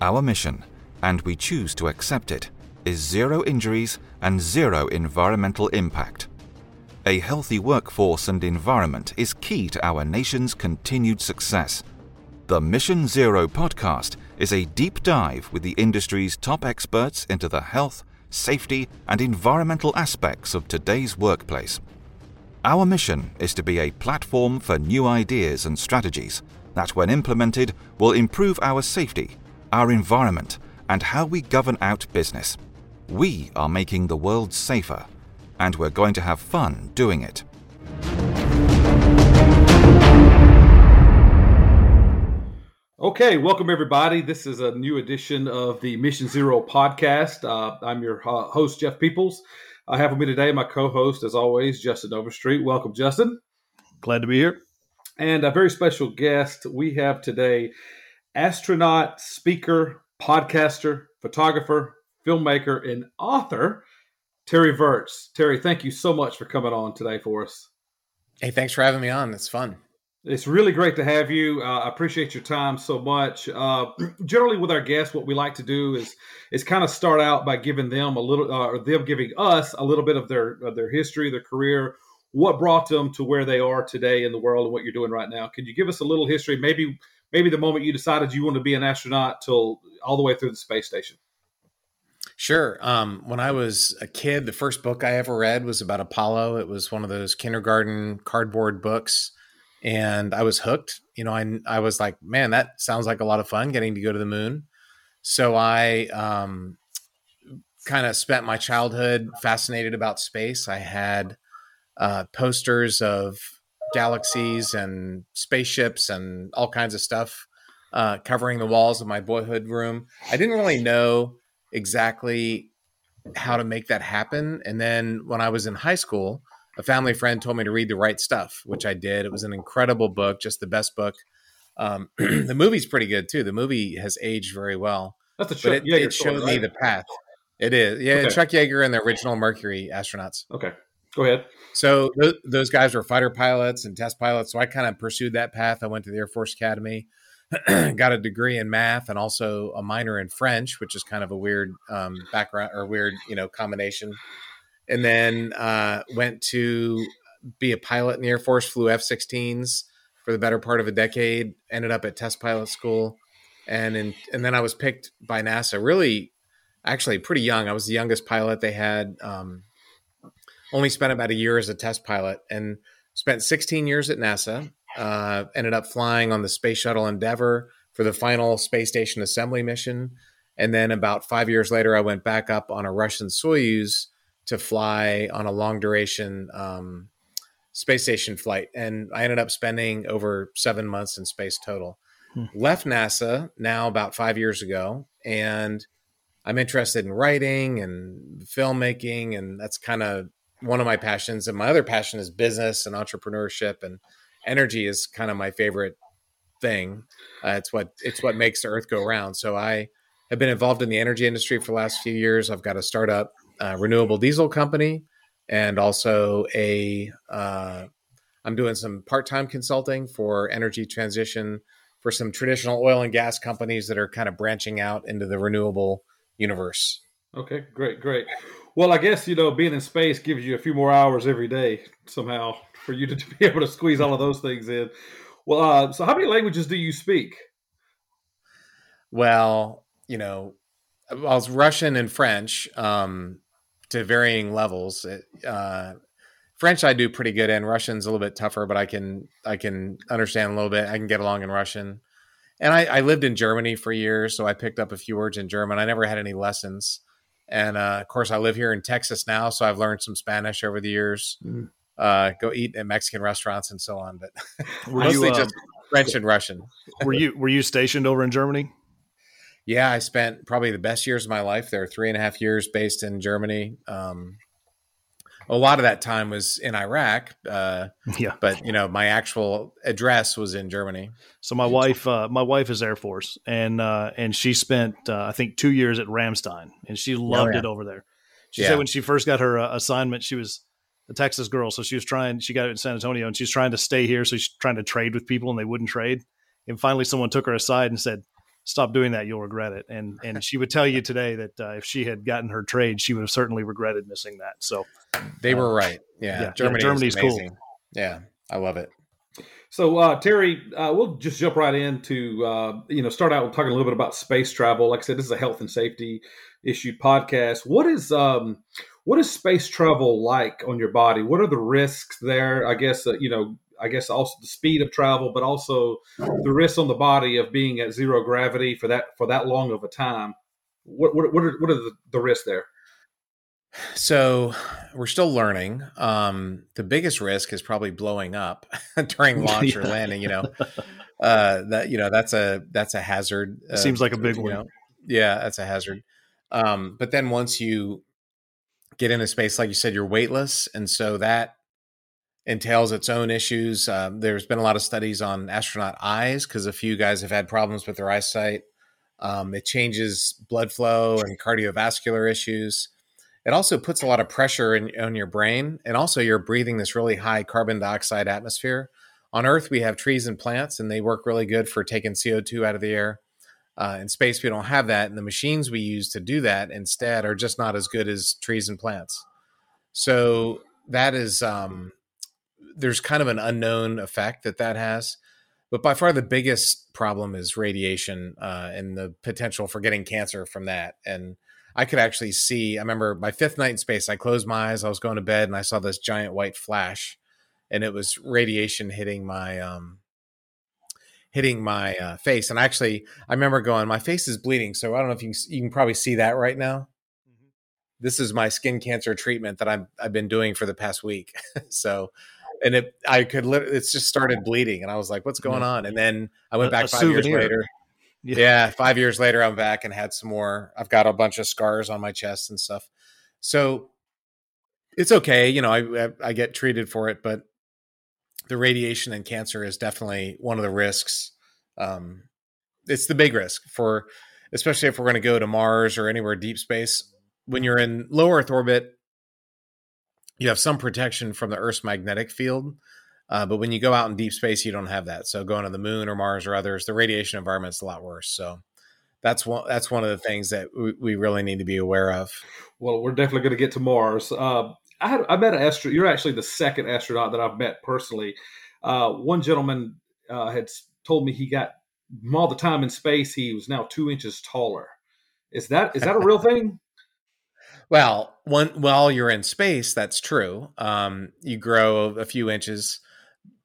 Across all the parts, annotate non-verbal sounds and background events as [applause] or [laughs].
Our mission, and we choose to accept it, is zero injuries and zero environmental impact. A healthy workforce and environment is key to our nation's continued success. The Mission Zero podcast is a deep dive with the industry's top experts into the health, safety, and environmental aspects of today's workplace. Our mission is to be a platform for new ideas and strategies that, when implemented, will improve our safety, our environment, and how we govern out business. We are making the world safer, and we're going to have fun doing it. Okay, welcome everybody. This is a new edition of the Mission Zero podcast. Uh, I'm your uh, host, Jeff Peoples. I have with me today my co host, as always, Justin Overstreet. Welcome, Justin. Glad to be here. And a very special guest we have today astronaut, speaker, podcaster, photographer, filmmaker, and author, Terry Virts. Terry, thank you so much for coming on today for us. Hey, thanks for having me on. It's fun. It's really great to have you. Uh, I appreciate your time so much. Uh, [clears throat] generally, with our guests, what we like to do is is kind of start out by giving them a little, uh, or them giving us a little bit of their of their history, their career, what brought them to where they are today in the world, and what you're doing right now. Can you give us a little history? Maybe maybe the moment you decided you wanted to be an astronaut till all the way through the space station. Sure. Um, when I was a kid, the first book I ever read was about Apollo. It was one of those kindergarten cardboard books and I was hooked. You know, I I was like, man, that sounds like a lot of fun getting to go to the moon. So I um, kind of spent my childhood fascinated about space. I had uh, posters of galaxies and spaceships and all kinds of stuff uh, covering the walls of my boyhood room. I didn't really know exactly how to make that happen. And then when I was in high school, a family friend told me to read The Right Stuff, which I did. It was an incredible book, just the best book. Um, [clears throat] the movie's pretty good too. The movie has aged very well. That's a Chuck it, Yeager it showed story, me right? the path. It is, yeah. Okay. Chuck Yeager and the original Mercury astronauts. Okay, go ahead. So th- those guys were fighter pilots and test pilots. So I kind of pursued that path. I went to the Air Force Academy, [clears throat] got a degree in math and also a minor in French, which is kind of a weird um, background or weird, you know, combination. And then uh, went to be a pilot in the Air Force, flew F-16s for the better part of a decade. Ended up at test pilot school, and in, and then I was picked by NASA. Really, actually, pretty young. I was the youngest pilot they had. Um, only spent about a year as a test pilot, and spent 16 years at NASA. Uh, ended up flying on the Space Shuttle Endeavour for the final space station assembly mission, and then about five years later, I went back up on a Russian Soyuz to fly on a long duration um, space station flight. And I ended up spending over seven months in space total. Hmm. Left NASA now about five years ago. And I'm interested in writing and filmmaking. And that's kind of one of my passions. And my other passion is business and entrepreneurship. And energy is kind of my favorite thing. Uh, it's what it's what makes the earth go round. So I have been involved in the energy industry for the last few years. I've got a startup uh, renewable diesel company and also a uh, i'm doing some part-time consulting for energy transition for some traditional oil and gas companies that are kind of branching out into the renewable universe Okay, great, great. Well, I guess you know being in space gives you a few more hours every day somehow for you to be able to squeeze all of those things in. Well, uh, so how many languages do you speak? well you know i was russian and french um, to varying levels It, uh, french i do pretty good in russian's a little bit tougher but i can i can understand a little bit i can get along in russian and I, I lived in Germany for years, so I picked up a few words in German. I never had any lessons, and uh, of course, I live here in Texas now, so I've learned some Spanish over the years. Mm. Uh, go eat at Mexican restaurants and so on, but [laughs] Were mostly you, just French and Russian. [laughs] were you were you stationed over in Germany? Yeah, I spent probably the best years of my life there. Three and a half years based in Germany. Um, a lot of that time was in Iraq, uh, [laughs] Yeah. but you know, my actual address was in Germany. So my wife, uh, my wife is Air Force, and uh, and she spent uh, I think two years at Ramstein, and she loved yeah. it over there. She Yeah. said when she first got her uh, assignment, she was a Texas girl, so she was trying. She got it in San Antonio, and she's trying to stay here, so she's trying to trade with people, and they wouldn't trade. And finally, someone took her aside and said, stop doing that. You'll regret it. And and [laughs] she would tell you today that uh, if she had gotten her trade, she would have certainly regretted missing that. So they were right. Yeah, yeah, Germany yeah, Germany's is cool. Yeah, I love it. So uh, Terry, uh, we'll just jump right into uh, you know start out with talking a little bit about space travel. Like I said, this is a health and safety issued podcast. What is um, what is space travel like on your body? What are the risks there? I guess uh, you know. I guess also the speed of travel, but also the risks on the body of being at zero gravity for that for that long of a time. What what what are, what are the, the risks there? So we're still learning. Um, the biggest risk is probably blowing up [laughs] during [laughs] launch or landing. You know, uh, that you know that's a that's a hazard. Uh, Seems like a big one. know. Yeah, that's a hazard. Um, but then once you get into space, like you said, you're weightless, and so that entails its own issues. Um, there's been a lot of studies on astronaut eyes because a few guys have had problems with their eyesight. Um, it changes blood flow and cardiovascular issues. It also puts a lot of pressure in, on your brain, and also you're breathing this really high carbon dioxide atmosphere. On Earth, we have trees and plants, and they work really good for taking CO2 out of the air. Uh, in space, we don't have that, and the machines we use to do that instead are just not as good as trees and plants. So that is um, there's kind of an unknown effect that that has. But by far the biggest problem is radiation uh, and the potential for getting cancer from that. And I could actually see. I remember my fifth night in space. I closed my eyes. I was going to bed, and I saw this giant white flash, and it was radiation hitting my um, hitting my uh, face. And actually, I remember going, my face is bleeding. So I don't know if you can, you can probably see that right now. This is my skin cancer treatment that I'm I've been doing for the past week. [laughs] so, and it I could lit- it's just started bleeding, and I was like, "What's going on?" And then I went back a five years later. [laughs] Yeah. Yeah. five years later, I'm back and had some more. I've got a bunch of scars on my chest and stuff. So it's okay. You know, I I, I get treated for it, but the radiation and cancer is definitely one of the risks. Um, it's the big risk for, especially if we're going to go to Mars or anywhere deep space. When you're in low Earth orbit, you have some protection from the Earth's magnetic field. Uh, but when you go out in deep space, you don't have that. So going to the moon or Mars or others, the radiation environment's a lot worse. So that's one that's one of the things that we, we really need to be aware of. Well, we're definitely going to get to Mars. Uh, I had I met an astronaut. You're actually the second astronaut that I've met personally. Uh, one gentleman uh, had told me he got all the time in space. He was now two inches taller. Is that is that a real [laughs] thing? Well, one while you're in space, that's true. Um, you grow a few inches.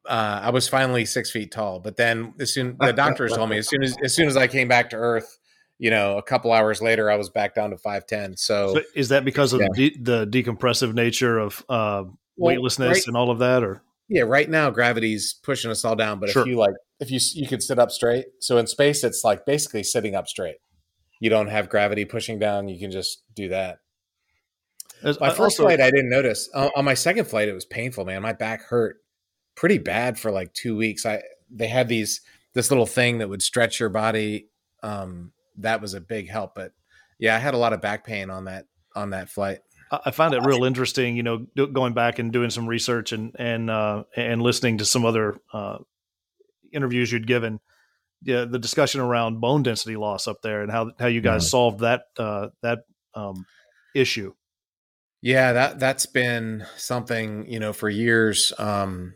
Uh, I was finally six feet tall, but then as soon the doctors told me as soon as as soon as I came back to Earth, you know, a couple hours later, I was back down to five ten. So, So is that because of Yeah. the, de- the decompressive nature of uh, Well, weightlessness right- and all of that, or yeah, right now gravity's pushing us all down. But Sure. if you like, if you you could sit up straight. So in space, it's like basically sitting up straight. You don't have gravity pushing down. You can just do that. As- My first also- flight, I didn't notice. Uh, on my second flight, it was painful, man. My back hurt pretty bad for like two weeks. I they had these this little thing that would stretch your body. Um, that was a big help. But yeah, I had a lot of back pain on that on that flight. I I find it real interesting, you know, going back and doing some research and and uh, and listening to some other uh, interviews you'd given. Yeah, the discussion around bone density loss up there and how how you guys Mhm. solved that uh, that um, issue. Yeah, that that's been something you know for years. Um,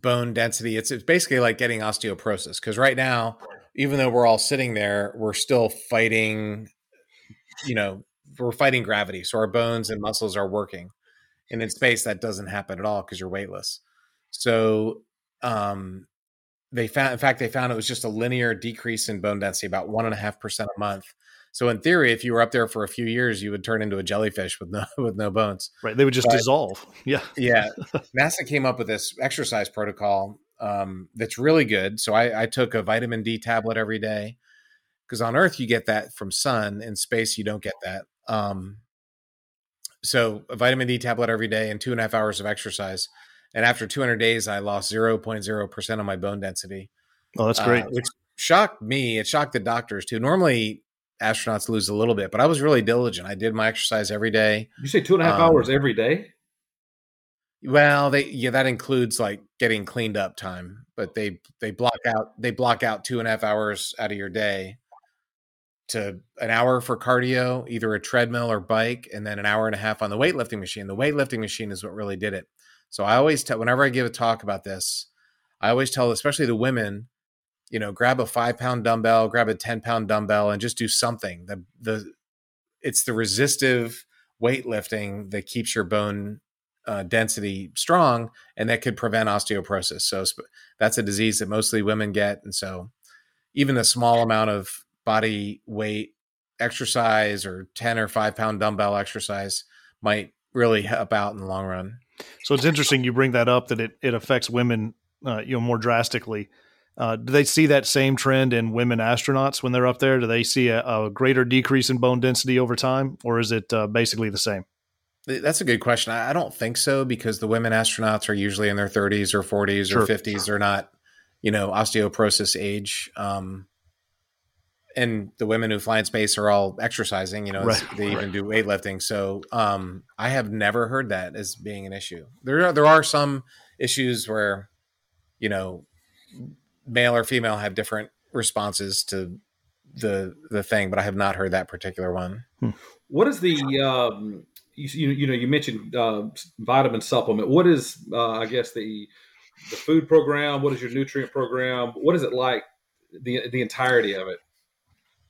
bone density. It's it's basically like getting osteoporosis because right now, even though we're all sitting there, we're still fighting. You know, we're fighting gravity, so our bones and muscles are working. And in space, that doesn't happen at all because you're weightless. So, um, they found, in fact, they found it was just a linear decrease in bone density, about one and a half percent a month. So, in theory, if you were up there for a few years, you would turn into a jellyfish with no [laughs] with no bones. Right, they would just But- dissolve. Yeah, Yeah, [laughs] NASA came up with this exercise protocol um, that's really good. So I, I took a vitamin D tablet every day because on Earth you get that from sun. In space you don't get that. Um, so a vitamin D tablet every day and two and a half hours of exercise. And after 200 days, I lost 0.0 percent of my bone density. oh, that's great. uh, which shocked me. It shocked the doctors too. Normally astronauts lose a little bit, but I was really diligent. I did my exercise every day. You say two and a half Um, hours every day. Well, they yeah, that includes like getting cleaned up time, but they they block out they block out two and a half hours out of your day to an hour for cardio, either a treadmill or bike, and then an hour and a half on the weightlifting machine. The weightlifting machine is what really did it. So I always tell whenever I give a talk about this, I always tell especially the women, you know, grab a five pound dumbbell, grab a 10 pound dumbbell, and just do something. The the it's the resistive weightlifting that keeps your bone uh, density strong, and that could prevent osteoporosis. So that's a disease that mostly women get, and so even a small amount of body weight exercise or ten or five pound dumbbell exercise might really help out in the long run. So it's interesting you bring that up that it it affects women, uh, you know, more drastically. Uh, do they see that same trend in women astronauts when they're up there? Do they see a, a greater decrease in bone density over time, or is it uh, basically the same? That's a good question. I don't think so because the women astronauts are usually in their 30s or 40s sure. or 50s. They're not, you know, osteoporosis age. Um, and the women who fly in space are all exercising. You know, right. they even right. do weightlifting. So um, I have never heard that as being an issue. There are there are some issues where, you know, male or female have different responses to the the thing, but I have not heard that particular one. Hmm. What is the um, you, you know you mentioned uh, vitamin supplement. What is uh, I guess the the food program? What is your nutrient program? What is it like the the entirety of it?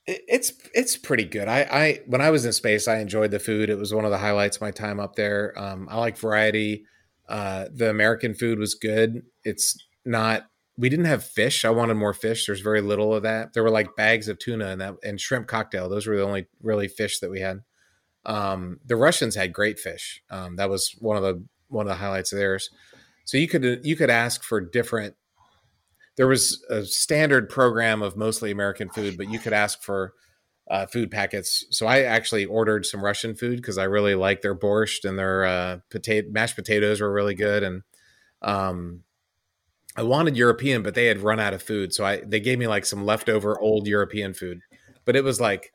It's it's pretty good. I, I when I was in space, I enjoyed the food. It was one of the highlights of my time up there. Um, I like variety. Uh, the American food was good. It's not. We didn't have fish. I wanted more fish. There's very little of that. There were like bags of tuna and that and shrimp cocktail. Those were the only really fish that we had. Um, the Russians had great fish. Um, that was one of the one of the highlights of theirs. So you could you could ask for different. There was a standard program of mostly American food, but you could ask for uh, food packets. So I actually ordered some Russian food because I really like their borscht and their uh, potato mashed potatoes were really good. And um, I wanted European, but they had run out of food, so I they gave me like some leftover old European food. But it was like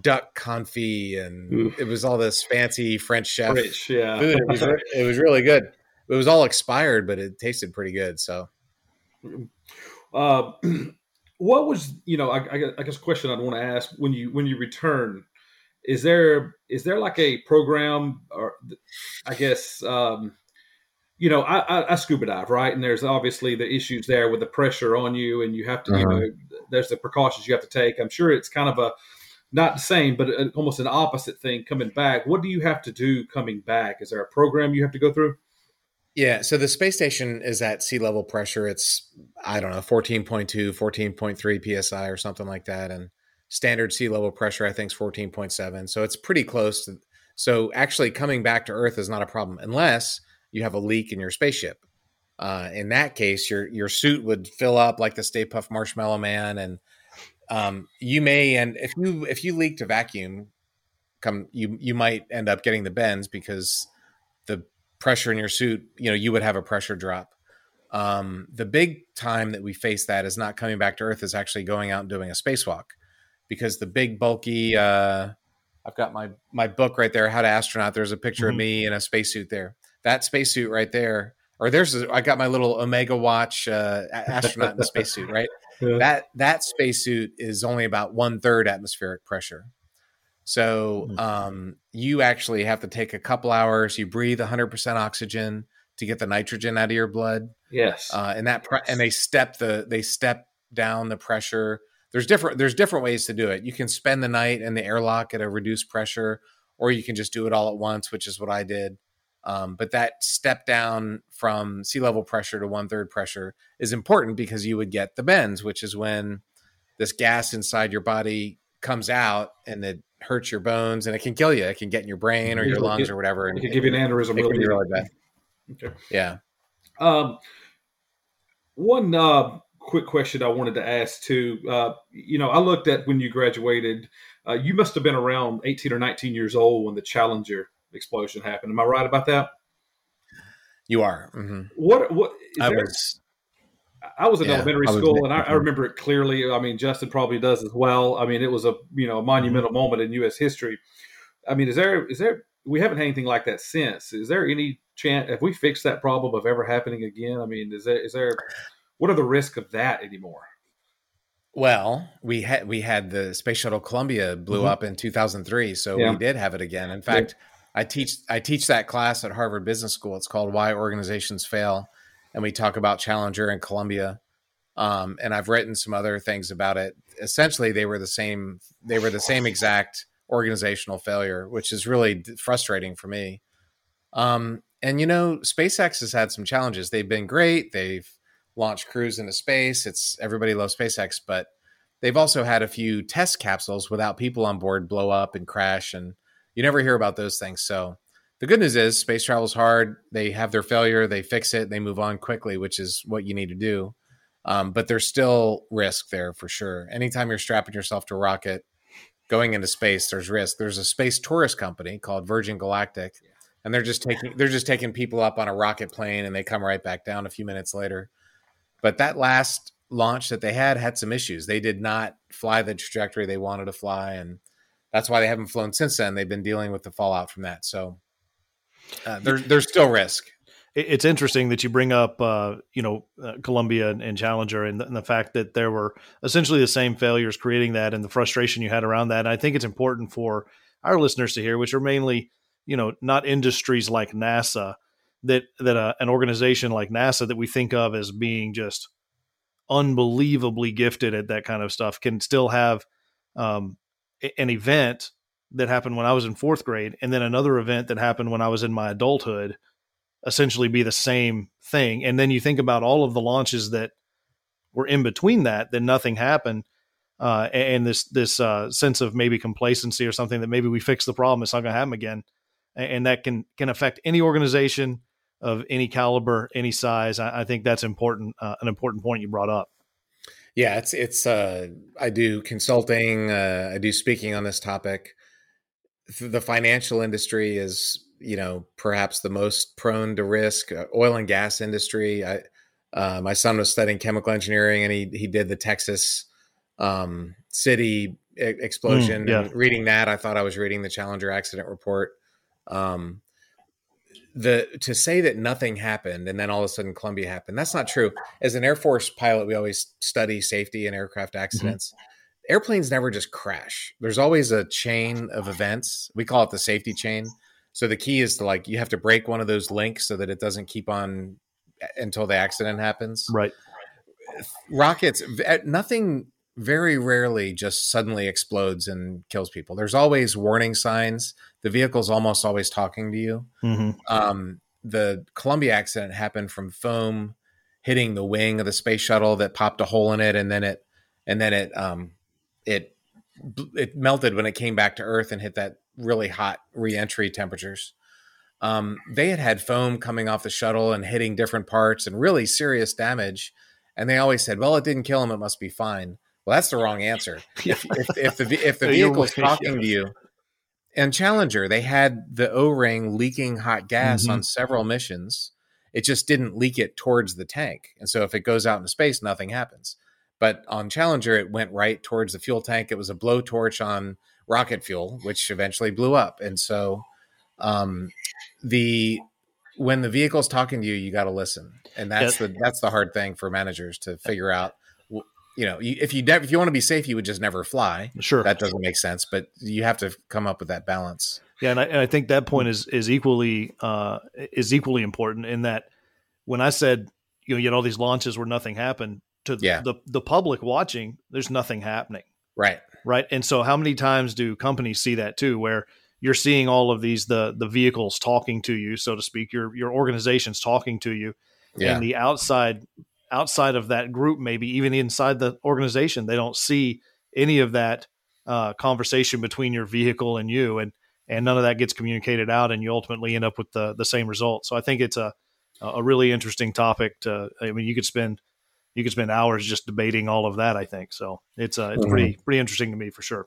duck confit and Ooh. it was all this fancy French chef Rich, yeah. food. It was, [laughs] it was, really good. It was all expired, but it tasted pretty good. So, uh, [clears throat] what was you know? I, I guess a question I'd want to ask when you when you return is there is there like a program or I guess um, you know I, I, I, scuba dive right, and there's obviously the issues there with the pressure on you, and you have to uh-huh. you know there's the precautions you have to take. I'm sure it's kind of a not the same, but almost an opposite thing coming back. What do you have to do coming back? Is there a program you have to go through? Yeah, so the space station is at sea level pressure. It's I don't know, 14.2, 14.3 psi or something like that and standard sea level pressure I think is 14.7. So it's pretty close to so actually coming back to earth is not a problem unless you have a leak in your spaceship. Uh, in that case, your your suit would fill up like the Stay Puft Marshmallow Man and um, you may and if you if you leak to vacuum come you you might end up getting the bends because the pressure in your suit you know you would have a pressure drop um, the big time that we face that is not coming back to earth is actually going out and doing a spacewalk because the big bulky uh, i've got my my book right there how to astronaut there's a picture mm-hmm. of me in a spacesuit there that spacesuit right there or there's a, I got my little omega watch uh, astronaut in the spacesuit right [laughs] that that spacesuit is only about one third atmospheric pressure. So hmm. um, you actually have to take a couple hours. You breathe 100% oxygen to get the nitrogen out of your blood. Yes, uh, and that pre- and they step the they step down the pressure. There's different there's different ways to do it. You can spend the night in the airlock at a reduced pressure, or you can just do it all at once, which is what I did. Um, but that step down from sea level pressure to one third pressure is important because you would get the bends, which is when this gas inside your body comes out and it hurts your bones and it can kill you. It can get in your brain or your lungs or whatever. And it can give you an aneurysm. It really, really bad. Okay. Yeah. Um, one uh, quick question I wanted to ask too. Uh, you know, I looked at when you graduated. Uh, you must have been around 18 or 19 years old when the Challenger explosion happened. Am I right about that? You are. Mm-hmm. What? What? I there, was. I was in yeah, elementary school, and I, I, remember it clearly. I mean, Justin probably does as well. I mean, it was a you know a monumental mm-hmm. moment in U.S. history. I mean, is there is there we haven't had anything like that since. Is there any chance have we fixed that problem of ever happening again? I mean, is there is there what are the risks of that anymore? Well, we had we had the space shuttle Columbia blew mm-hmm. up in 2003, so yeah. we did have it again. In fact, yeah. I teach I teach that class at Harvard Business School. It's called Why Organizations Fail, and we talk about Challenger and Columbia. Um, and I've written some other things about it. Essentially, they were the same. They were the same exact organizational failure, which is really frustrating for me. Um, and you know, SpaceX has had some challenges. They've been great. They've launched crews into space. It's everybody loves SpaceX, but they've also had a few test capsules without people on board blow up and crash, and you never hear about those things. So the good news is space travel is hard. They have their failure, they fix it, they move on quickly, which is what you need to do. Um, but there's still risk there for sure. Anytime you're strapping yourself to a rocket, going into space, there's risk. There's a space tourist company called Virgin Galactic, and they're just taking they're just taking people up on a rocket plane, and they come right back down a few minutes later. But that last launch that they had had some issues. They did not fly the trajectory they wanted to fly, and that's why they haven't flown since then. They've been dealing with the fallout from that. So uh, there's there's still risk. It's interesting that you bring up, uh, you know, uh, Columbia and, and Challenger, and the, and the, fact that there were essentially the same failures creating that, and the frustration you had around that. And I think it's important for our listeners to hear, which are mainly, you know, not industries like NASA, that that uh, an organization like NASA that we think of as being just unbelievably gifted at that kind of stuff can still have um, an event that happened when I was in fourth grade, and then another event that happened when I was in my adulthood, essentially be the same thing. And then you think about all of the launches that were in between that, then nothing happened. Uh, and this this uh, sense of maybe complacency or something that maybe we fixed the problem, it's not going to happen again, and that can can affect any organization, of any caliber, any size. I, I think that's important. Uh, an important point you brought up. Yeah, it's it's. Uh, I do consulting. Uh, I do speaking on this topic. The financial industry is, you know, perhaps the most prone to risk. Uh, oil and gas industry. I, uh, my son was studying chemical engineering, and he he did the Texas um, city explosion. Mm, yeah. And reading that, I thought I was reading the Challenger accident report. Um, the to say that nothing happened and then all of a sudden Columbia happened, that's not true. As an Air Force pilot, we always study safety and aircraft mm-hmm. accidents. Mm-hmm. Airplanes never just crash. There's always a chain of events. We call it the safety chain. So the key is to like you have to break one of those links so that it doesn't keep on until the accident happens. Right. Rockets, nothing very rarely just suddenly explodes and kills people. There's always warning signs. The vehicle's almost always talking to you. Mm-hmm. Um, the Columbia accident happened from foam hitting the wing of the space shuttle that popped a hole in it, and then it and then it um, it it melted when it came back to Earth and hit that really hot reentry temperatures. Um, they had had foam coming off the shuttle and hitting different parts and really serious damage. And they always said, "Well, it didn't kill him; it must be fine." Well, that's the wrong answer. [laughs] If, if, if the [laughs] if the vehicle is talking to you, and Challenger, they had the O ring leaking hot gas mm-hmm. on several missions. It just didn't leak it towards the tank, and so if it goes out into space, nothing happens. But on Challenger, it went right towards the fuel tank. It was a blowtorch on rocket fuel, which eventually blew up. And so, um, the when the vehicle's talking to you, you got to listen, and that's the that's the hard thing for managers to figure out you know, if you if you want to be safe, you would just never fly. Sure, that doesn't make sense. But you have to come up with that balance. Yeah, and I, and I think that point is is equally uh, is equally important in that when I said you know you had all these launches where nothing happened to yeah. the the public watching, there's nothing happening. Right. Right. And so how many times do companies see that too, where you're seeing all of these the the vehicles talking to you, so to speak, your your organization's talking to you, yeah. and the outside outside of that group, maybe even inside the organization, they don't see any of that uh, conversation between your vehicle and you, and and none of that gets communicated out, and you ultimately end up with the the same result. So I think it's a a really interesting topic. To I mean, you could spend you could spend hours just debating all of that. I think so. It's uh, it's mm-hmm. pretty pretty interesting to me for sure.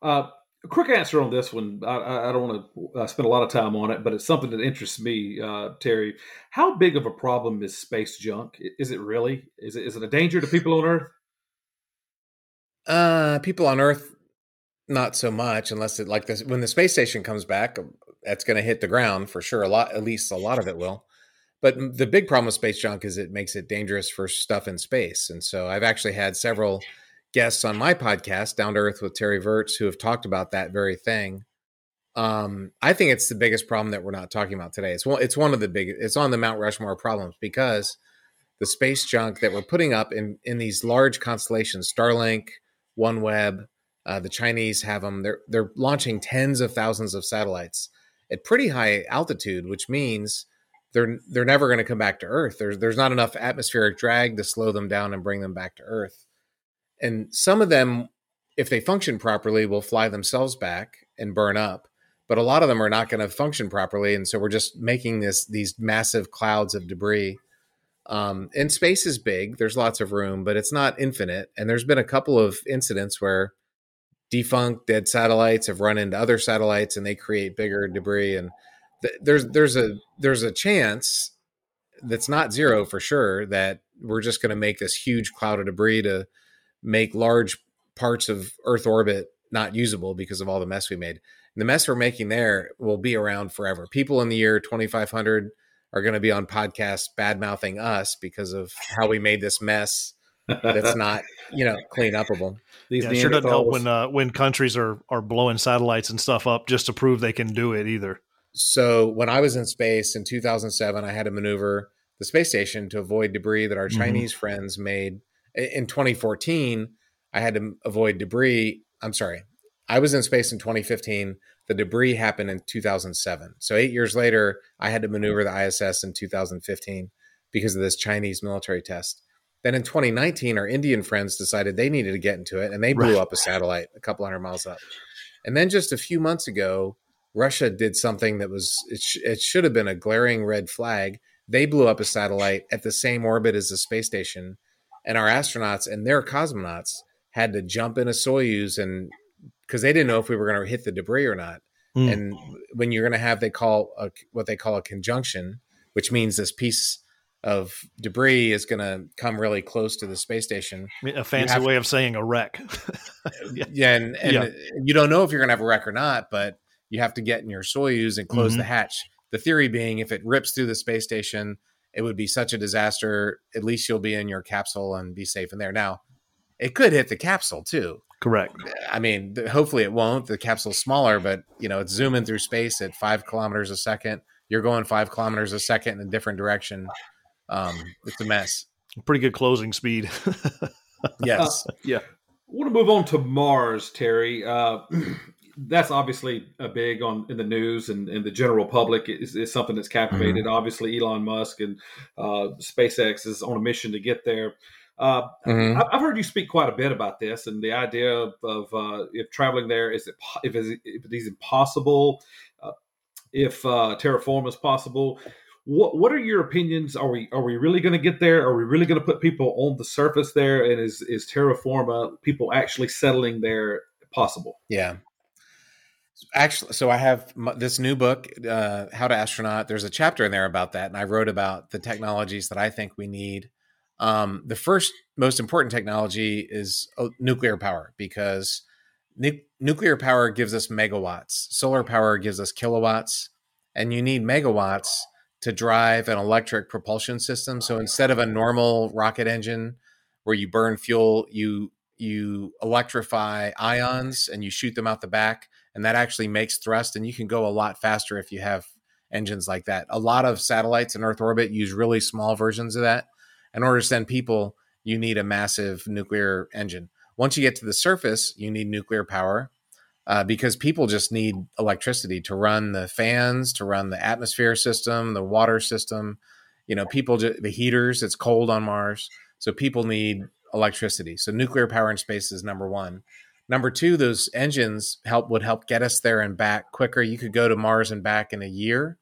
Uh, a quick answer on this one. I, I don't want to uh, spend a lot of time on it, but it's something that interests me, uh, Terry. How big of a problem is space junk? Is it really? Is it is it a danger to people on Earth? Uh, people on Earth, not so much, unless it like this when the space station comes back. that's going to hit the ground for sure. A lot, at least a lot of it will. But the big problem with space junk is it makes it dangerous for stuff in space. And so I've actually had several guests on my podcast, Down to Earth with Terry Virts, who have talked about that very thing. Um, I think it's the biggest problem that we're not talking about today. It's one, it's one of the big, it's on the Mount Rushmore problems because the space junk that we're putting up in in these large constellations, Starlink, OneWeb, uh, the Chinese have them. They're they're launching tens of thousands of satellites at pretty high altitude, which means they're they're never going to come back to Earth. There's there's not enough atmospheric drag to slow them down and bring them back to Earth. And some of them, if they function properly, will fly themselves back and burn up. But a lot of them are not going to function properly, and so we're just making this these massive clouds of debris. Um, and space is big. There's lots of room, but it's not infinite. And there's been a couple of incidents where defunct dead satellites have run into other satellites and they create bigger debris. And th- there's there's a there's a chance that's not zero for sure that we're just going to make this huge cloud of debris to make large parts of Earth orbit not usable because of all the mess we made. And the mess we're making there will be around forever. People in the year 2500 are going to be on podcasts bad mouthing us because of how we made this mess that's [laughs] not you know clean upable. These yeah, sure doesn't help when uh, when countries are are blowing satellites and stuff up just to prove they can do it either. So when I was in space in 2007, I had to maneuver the space station to avoid debris that our mm-hmm. Chinese friends made. In 2014, I had to avoid debris. I'm sorry, I was in space in 2015. The debris happened in 2007. So eight years later, I had to maneuver the ISS in 2015 because of this Chinese military test. Then in 2019, our Indian friends decided they needed to get into it and they blew right. up a satellite a couple hundred miles up. And then just a few months ago, Russia did something that was, it, sh- it should have been a glaring red flag. They blew up a satellite at the same orbit as the space station. And our astronauts and their cosmonauts had to jump in a Soyuz and because they didn't know if we were going to hit the debris or not. Mm. And when you're going to have they call a, what they call a conjunction, which means this piece of debris is going to come really close to the space station. A fancy way of saying a wreck. [laughs] yeah. yeah, and, and yeah. you don't know if you're going to have a wreck or not, but you have to get in your Soyuz and close mm-hmm. the hatch. The theory being, if it rips through the space station, it would be such a disaster. At least you'll be in your capsule and be safe in there. Now, it could hit the capsule too. Correct. I mean, hopefully it won't. The capsule's smaller, but you know, it's zooming through space at five kilometers a second. You're going five kilometers a second in a different direction um, it's a mess. Pretty good closing speed. [laughs] yes. Uh, yeah. I want to move on to Mars, Terry. Uh, [clears throat] that's obviously a big on in the news and, and the general public is, is something that's captivated. Mm-hmm. Obviously, Elon Musk and uh, SpaceX is on a mission to get there. Uh, mm-hmm. I've heard you speak quite a bit about this and the idea of, of uh, if traveling there is it if, it, if it is impossible, uh, if uh, terraform is possible what what are your opinions? Are we are we really going to get there? Are we really going to put people on the surface there? And is is terraforma people actually settling there possible? Yeah. Actually, so I have this new book, uh, How to Astronaut. There's a chapter in there about that, and I wrote about the technologies that I think we need. Um, the first most important technology is uh, nuclear power because nu- nuclear power gives us megawatts, solar power gives us kilowatts, and you need megawatts to drive an electric propulsion system. So instead of a normal rocket engine where you burn fuel, you you electrify ions and you shoot them out the back and that actually makes thrust and you can go a lot faster if you have engines like that. A lot of satellites in earth orbit use really small versions of that. In order to send people, you need a massive nuclear engine. Once you get to the surface, you need nuclear power uh, because people just need electricity to run the fans, to run the atmosphere system, the water system. You know, people, just, the heaters, it's cold on Mars. So people need electricity. So nuclear power in space is number one. Number two, those engines help would help get us there and back quicker. You could go to Mars and back in a year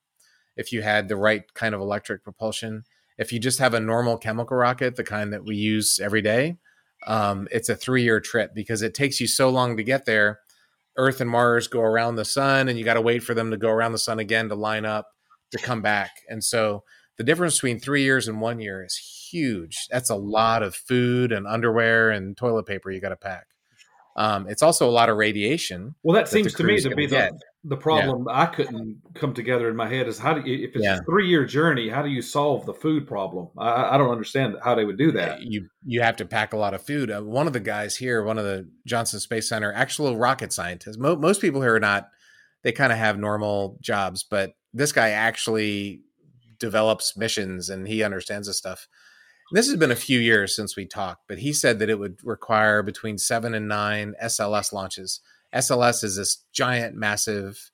if you had the right kind of electric propulsion. If you just have a normal chemical rocket, the kind that we use every day, um, it's a three year trip because it takes you so long to get there Earth and Mars go around the sun, and you got to wait for them to go around the sun again to line up to come back. And so the difference between three years and one year is huge. That's a lot of food and underwear and toilet paper you got to pack. Um, it's also a lot of radiation. Well, that that seems to me to be the, the problem I couldn't come together in my head is how do you, if it's Yeah. a three year journey, how do you solve the food problem? I, I don't understand how they would do that. You you have to pack a lot of food. Uh, one of the guys here, one of the Johnson Space Center actual rocket scientists. Mo- most people here are not. They kind of have normal jobs, but this guy actually develops missions and he understands this stuff. This has been a few years since we talked, but he said that it would require between seven and nine SLS launches. SLS is this giant, massive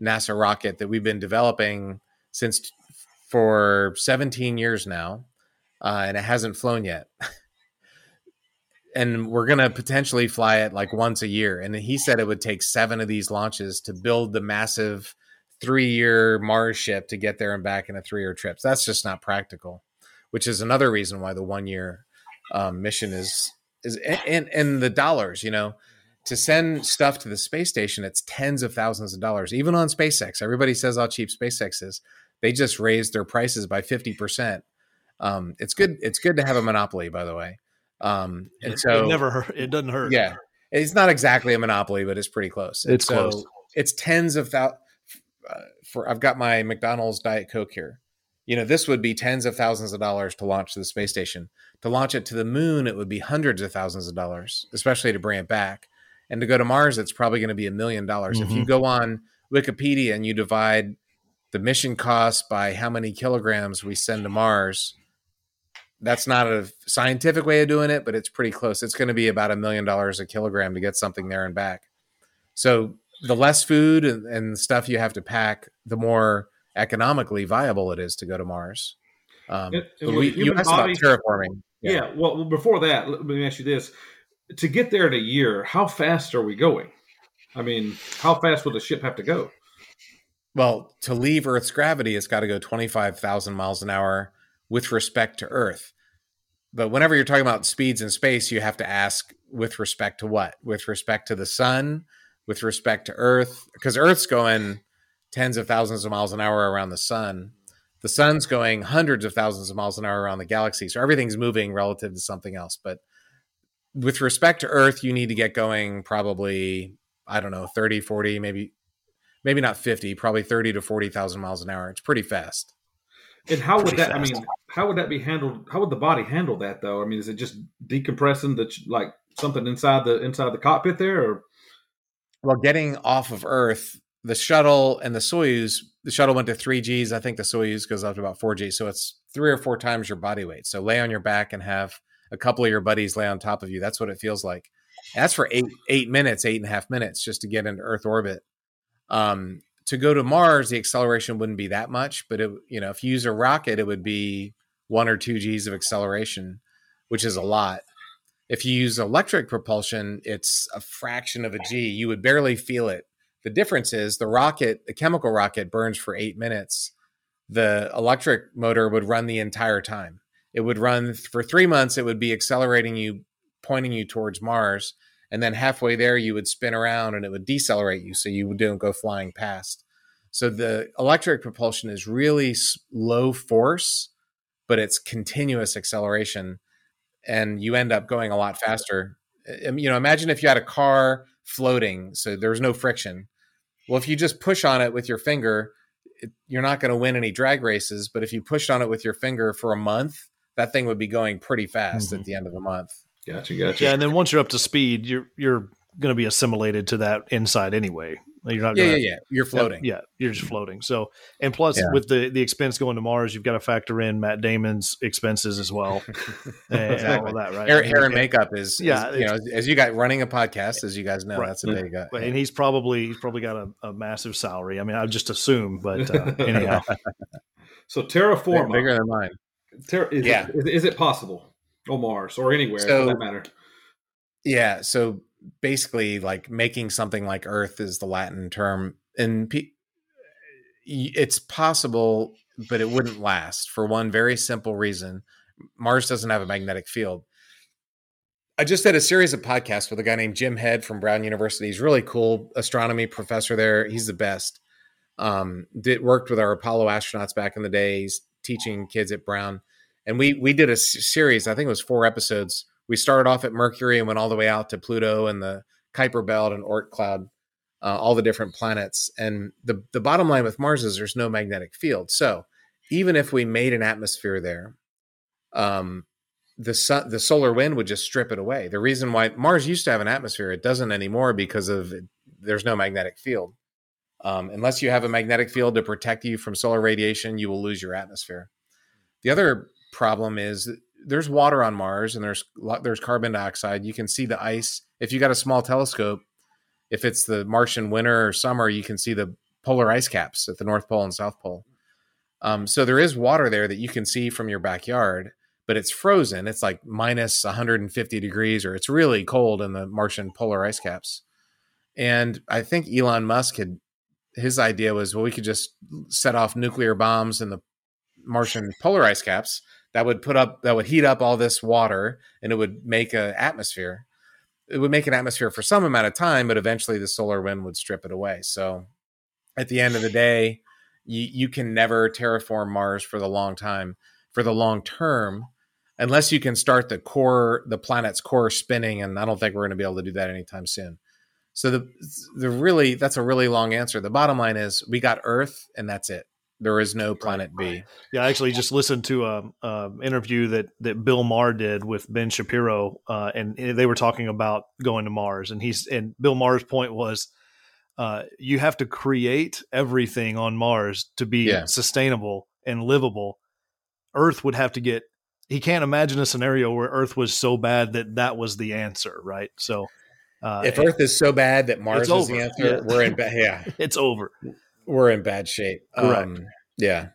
NASA rocket that we've been developing since for 17 years now, uh, and it hasn't flown yet. [laughs] and we're going to potentially fly it like once a year. And he said it would take seven of these launches to build the massive three year Mars ship to get there and back in a three year trip. So that's just not practical, which is another reason why the one year um, mission is is and and the dollars, you know, to send stuff to the space station, it's tens of thousands of dollars. Even on SpaceX, everybody says how cheap SpaceX is. They just raised their prices by fifty percent. Um, it's good. It's good to have a monopoly, by the way. Um, and it, so it never hurt. It doesn't hurt. yeah, it's not exactly a monopoly, but it's pretty close. It's so close. It's tens of thousands. Uh, for I've got my McDonald's Diet Coke here. You know, this would be tens of thousands of dollars to launch the space station. To launch it to the moon, it would be hundreds of thousands of dollars, especially to bring it back. And to go to Mars, it's probably going to be a million dollars. If you Mhm. go on Wikipedia and you divide the mission cost by how many kilograms we send to Mars, that's not a scientific way of doing it, but it's pretty close. It's going to be about a million dollars a kilogram to get something there and back. So the less food and, and stuff you have to pack, the more economically viable it is to go to Mars. Um, but with we, you asked about terraforming. Yeah. Well, well, before that, let me ask you this: to get there in a year, how fast are we going? I mean, how fast would the ship have to go? Well, to leave Earth's gravity, it's got to go 25,000 miles an hour with respect to Earth. But whenever you're talking about speeds in space, you have to ask with respect to what? With respect to the sun, with respect to Earth, because Earth's going tens of thousands of miles an hour around the sun. The sun's going hundreds of thousands of miles an hour around the galaxy. So everything's moving relative to something else. But with respect to Earth, you need to get going probably, I don't know, 30, 40, maybe maybe not 50, probably 30 to 40,000 miles an hour. It's pretty fast. And how would Pretty that? I mean, how would that be handled? How would the body handle that, though? I mean, is it just decompressing the ch- like something inside the inside the cockpit there, or Well, getting off of Earth, the shuttle and the Soyuz, the shuttle went to three Gs. I think the Soyuz goes up to about four Gs. So it's three or four times your body weight. So lay on your back and have a couple of your buddies lay on top of you. That's what it feels like. That's for eight eight minutes, eight and a half minutes just to get into Earth orbit. Um, to go to Mars, the acceleration wouldn't be that much, but it, you know, if you use a rocket, it would be one or two Gs of acceleration, which is a lot. If you use electric propulsion, it's a fraction of a G. You would barely feel it. The difference is the rocket, the chemical rocket burns for eight minutes. The electric motor would run the entire time. It would run for three months. It would be accelerating you, pointing you towards Mars. And then halfway there, you would spin around and it would decelerate you. So you don't go flying past. So the electric propulsion is really low force, but it's continuous acceleration. And you end up going a lot faster. You know, imagine if you had a car floating, so there's no friction. Well, if you just push on it with your finger, it, you're not going to win any drag races. But if you pushed on it with your finger for a month, that thing would be going pretty fast Mhm. at the end of the month. gotcha, gotcha. Yeah, and then once you're up to speed, you're you're going to be assimilated to that inside anyway. You're not. Yeah, Gonna, yeah, yeah. You're floating. Yeah, you're just floating. So, and plus, Yeah. with the the expense going to Mars, you've got to factor in Matt Damon's expenses as well, [laughs] and Exactly. all that, right? Hair, hair and and- makeup is, Yeah, is, you know, as you got running a podcast, as you guys know, Right. that's a big. Uh, and he's probably he's probably got a, a massive salary. I mean, I just assume, but uh, [laughs] anyhow, So big- terraform, bigger than mine. ter- is, Yeah. it, is, is it possible on Mars or anywhere So- for that matter? Yeah. So basically, like making something like Earth is the Latin term, and pe- it's possible, but it wouldn't last for one very simple reason: Mars doesn't have a magnetic field. I just did a series of podcasts with a guy named Jim Head from Brown University. He's really cool astronomy professor there. He's the best. Um, did worked with our Apollo astronauts back in the day. He's teaching kids at Brown, and we we did a series. I think it was four episodes we started off at Mercury and went all the way out to Pluto and the Kuiper Belt and Oort cloud, uh, all the different planets. And the the bottom line with Mars is there's no magnetic field. So even if we made an atmosphere there, um, the sun, the solar wind would just strip it away. The reason why Mars used to have an atmosphere, it doesn't anymore because of there's no magnetic field. Um, unless you have a magnetic field to protect you from solar radiation, you will lose your atmosphere. The other problem is there's water on Mars and there's there's carbon dioxide. You can see the ice if you got a small telescope. If it's the Martian winter or summer, you can see the polar ice caps at the North Pole and South Pole. Um, so there is water there that you can see from your backyard, but it's frozen. It's like minus 150 degrees, or it's really cold in the Martian polar ice caps. And I think Elon Musk had his idea was, well, we could just set off nuclear bombs in the Martian polar ice caps that would put up that would heat up all this water and it would make an atmosphere. It would make an atmosphere for some amount of time, but eventually the solar wind would strip it away. So at the end of the day, you, you can never terraform Mars for the long time, for the long term, unless you can start the core, the planet's core spinning. And I don't think we're going to be able to do that anytime soon. So the the really that's a really long answer. The bottom line is we got Earth and that's it. There is no planet B. Yeah, I actually just listened to a, a interview that that Bill Maher did with Ben Shapiro, uh, and they were talking about going to Mars. And he's and Bill Maher's point was, uh, you have to create everything on Mars to be yeah. sustainable and livable. Earth would have to get. He can't imagine a scenario where Earth was so bad that that was the answer, right? So uh, if Earth is so bad that Mars is the answer, yeah. we're in bad. Yeah, [laughs] it's over. We're in bad shape. Correct. Um, yeah.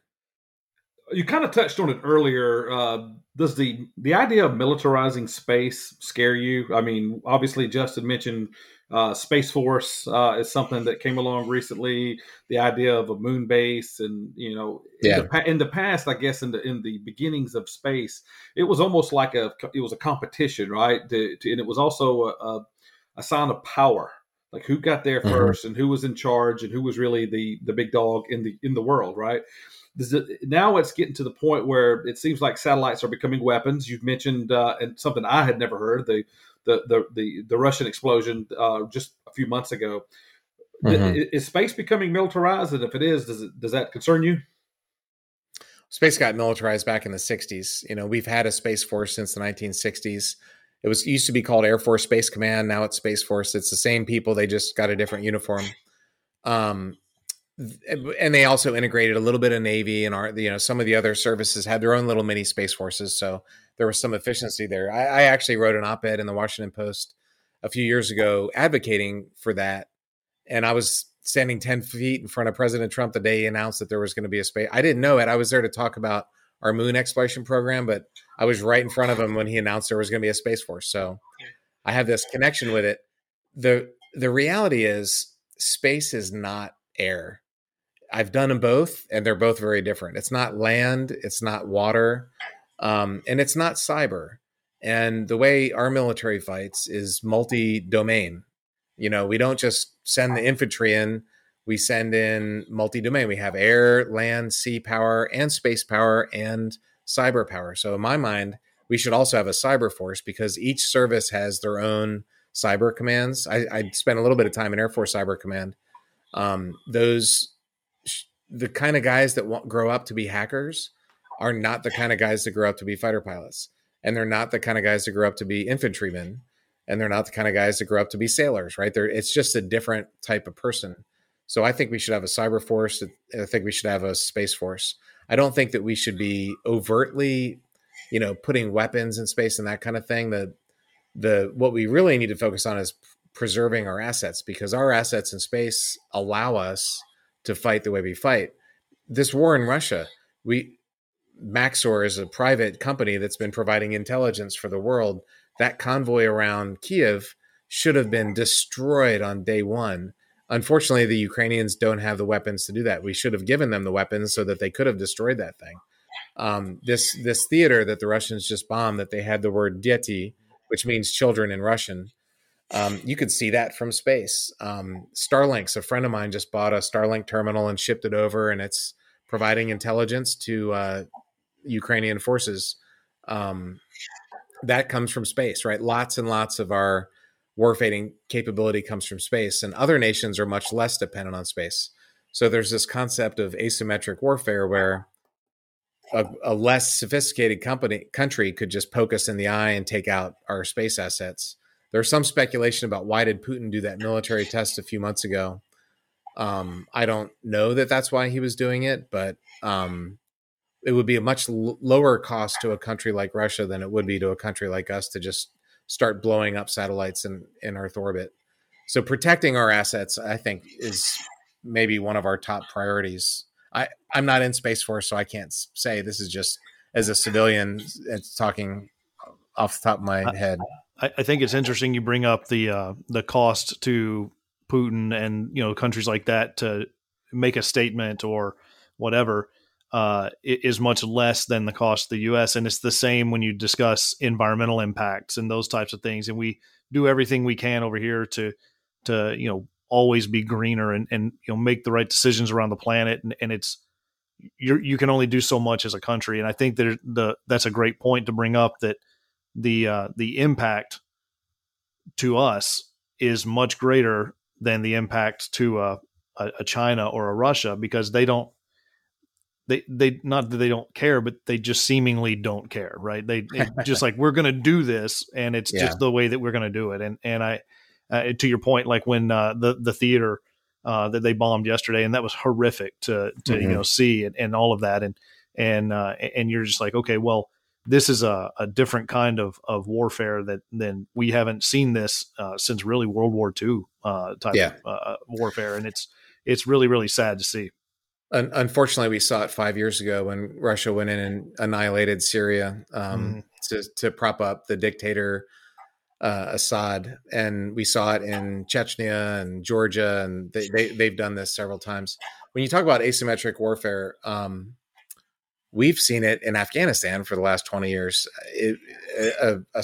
You kind of touched on it earlier. Uh, does the the idea of militarizing space scare you? I mean, obviously, Justin mentioned uh, Space Force uh, is something that came along recently. The idea of a moon base, and you know, yeah. in, the, in the past, I guess in the in the beginnings of space, it was almost like a it was a competition, right? To, to, and it was also a, a a sign of power like who got there 1st mm-hmm. and who was in charge and who was really the the big dog in the in the world right? It, now it's getting to the point where it seems like satellites are becoming weapons. You've mentioned uh, and something i had never heard the the the the, the russian explosion uh, just a few months ago. Mm-hmm. is space becoming militarized? And if it is does it does that concern you? Space got militarized back in the 60s you know we've had a space force since the 1960s it was used to be called Air Force Space Command. Now it's Space Force. It's the same people. They just got a different uniform. Um, and they also integrated a little bit of Navy and our, you know, some of the other services had their own little mini space forces. So there was some efficiency there. I, I actually wrote an op-ed in the Washington Post a few years ago advocating for that. And I was standing 10 feet in front of President Trump the day he announced that there was going to be a space. I didn't know it. I was there to talk about our moon exploration program, but I was right in front of him when he announced there was going to be a space force. So I have this connection with it. the The reality is, space is not air. I've done them both, and they're both very different. It's not land, it's not water, um, and it's not cyber. And the way our military fights is multi-domain. You know, we don't just send the infantry in we send in multi-domain. We have air, land, sea power, and space power, and cyber power. So in my mind, we should also have a cyber force because each service has their own cyber commands. I, I spent a little bit of time in Air Force Cyber Command. Um, those the kind of guys that want, grow up to be hackers are not the kind of guys that grow up to be fighter pilots, and they're not the kind of guys that grow up to be infantrymen, and they're not the kind of guys that grow up to be sailors. Right? They're, it's just a different type of person. So I think we should have a cyber force. I think we should have a space force. I don't think that we should be overtly, you know, putting weapons in space and that kind of thing. The the what we really need to focus on is preserving our assets because our assets in space allow us to fight the way we fight. This war in Russia, we Maxar is a private company that's been providing intelligence for the world. That convoy around Kiev should have been destroyed on day one Unfortunately, the Ukrainians don't have the weapons to do that. We should have given them the weapons so that they could have destroyed that thing. Um, this this theater that the Russians just bombed, that they had the word "deti," which means children in Russian. Um, you could see that from space. Um, Starlinks, a friend of mine just bought a Starlink terminal and shipped it over, and it's providing intelligence to uh, Ukrainian forces. Um, that comes from space, right? Lots and lots of our warfighting capability comes from space, and other nations are much less dependent on space. So there's this concept of asymmetric warfare where a, a, less sophisticated company country could just poke us in the eye and take out our space assets. There's some speculation about why did Putin do that military test a few months ago. Um, I don't know that that's why he was doing it, but um, it would be a much l- lower cost to a country like Russia than it would be to a country like us to just start blowing up satellites in, in Earth orbit. So protecting our assets, I think, is maybe one of our top priorities. I, I'm not in Space Force, so I can't say this is just as a civilian it's talking off the top of my head. I, I think it's interesting you bring up the uh, the cost to Putin and you know countries like that to make a statement or whatever uh, is much less than the cost of the U.S. And it's the same when you discuss environmental impacts and those types of things. And we do everything we can over here to to you know always be greener and and you know make the right decisions around the planet. And, and it's you you can only do so much as a country. And I think that the that's a great point to bring up that the uh, the impact to us is much greater than the impact to a, a China or a Russia because they don't they they not that they don't care, but they just seemingly don't care, right? They [laughs] just like we're going to do this, and it's yeah. just the way that we're going to do it. And and I, uh, to your point, like when uh, the the theater uh, that they bombed yesterday, and that was horrific to to mm-hmm. you know see and, and all of that, and and uh, and you're just like, okay, well, this is a, a different kind of of warfare that than we haven't seen this uh, since really World War II uh, type yeah. of warfare, and it's it's really really sad to see unfortunately, we saw it five years ago when Russia went in and annihilated Syria um, mm. to, to prop up the dictator uh, Assad, and we saw it in Chechnya and Georgia, and they, they they've done this several times. When you talk about asymmetric warfare, um, we've seen it in Afghanistan for the last twenty years. It, a, a,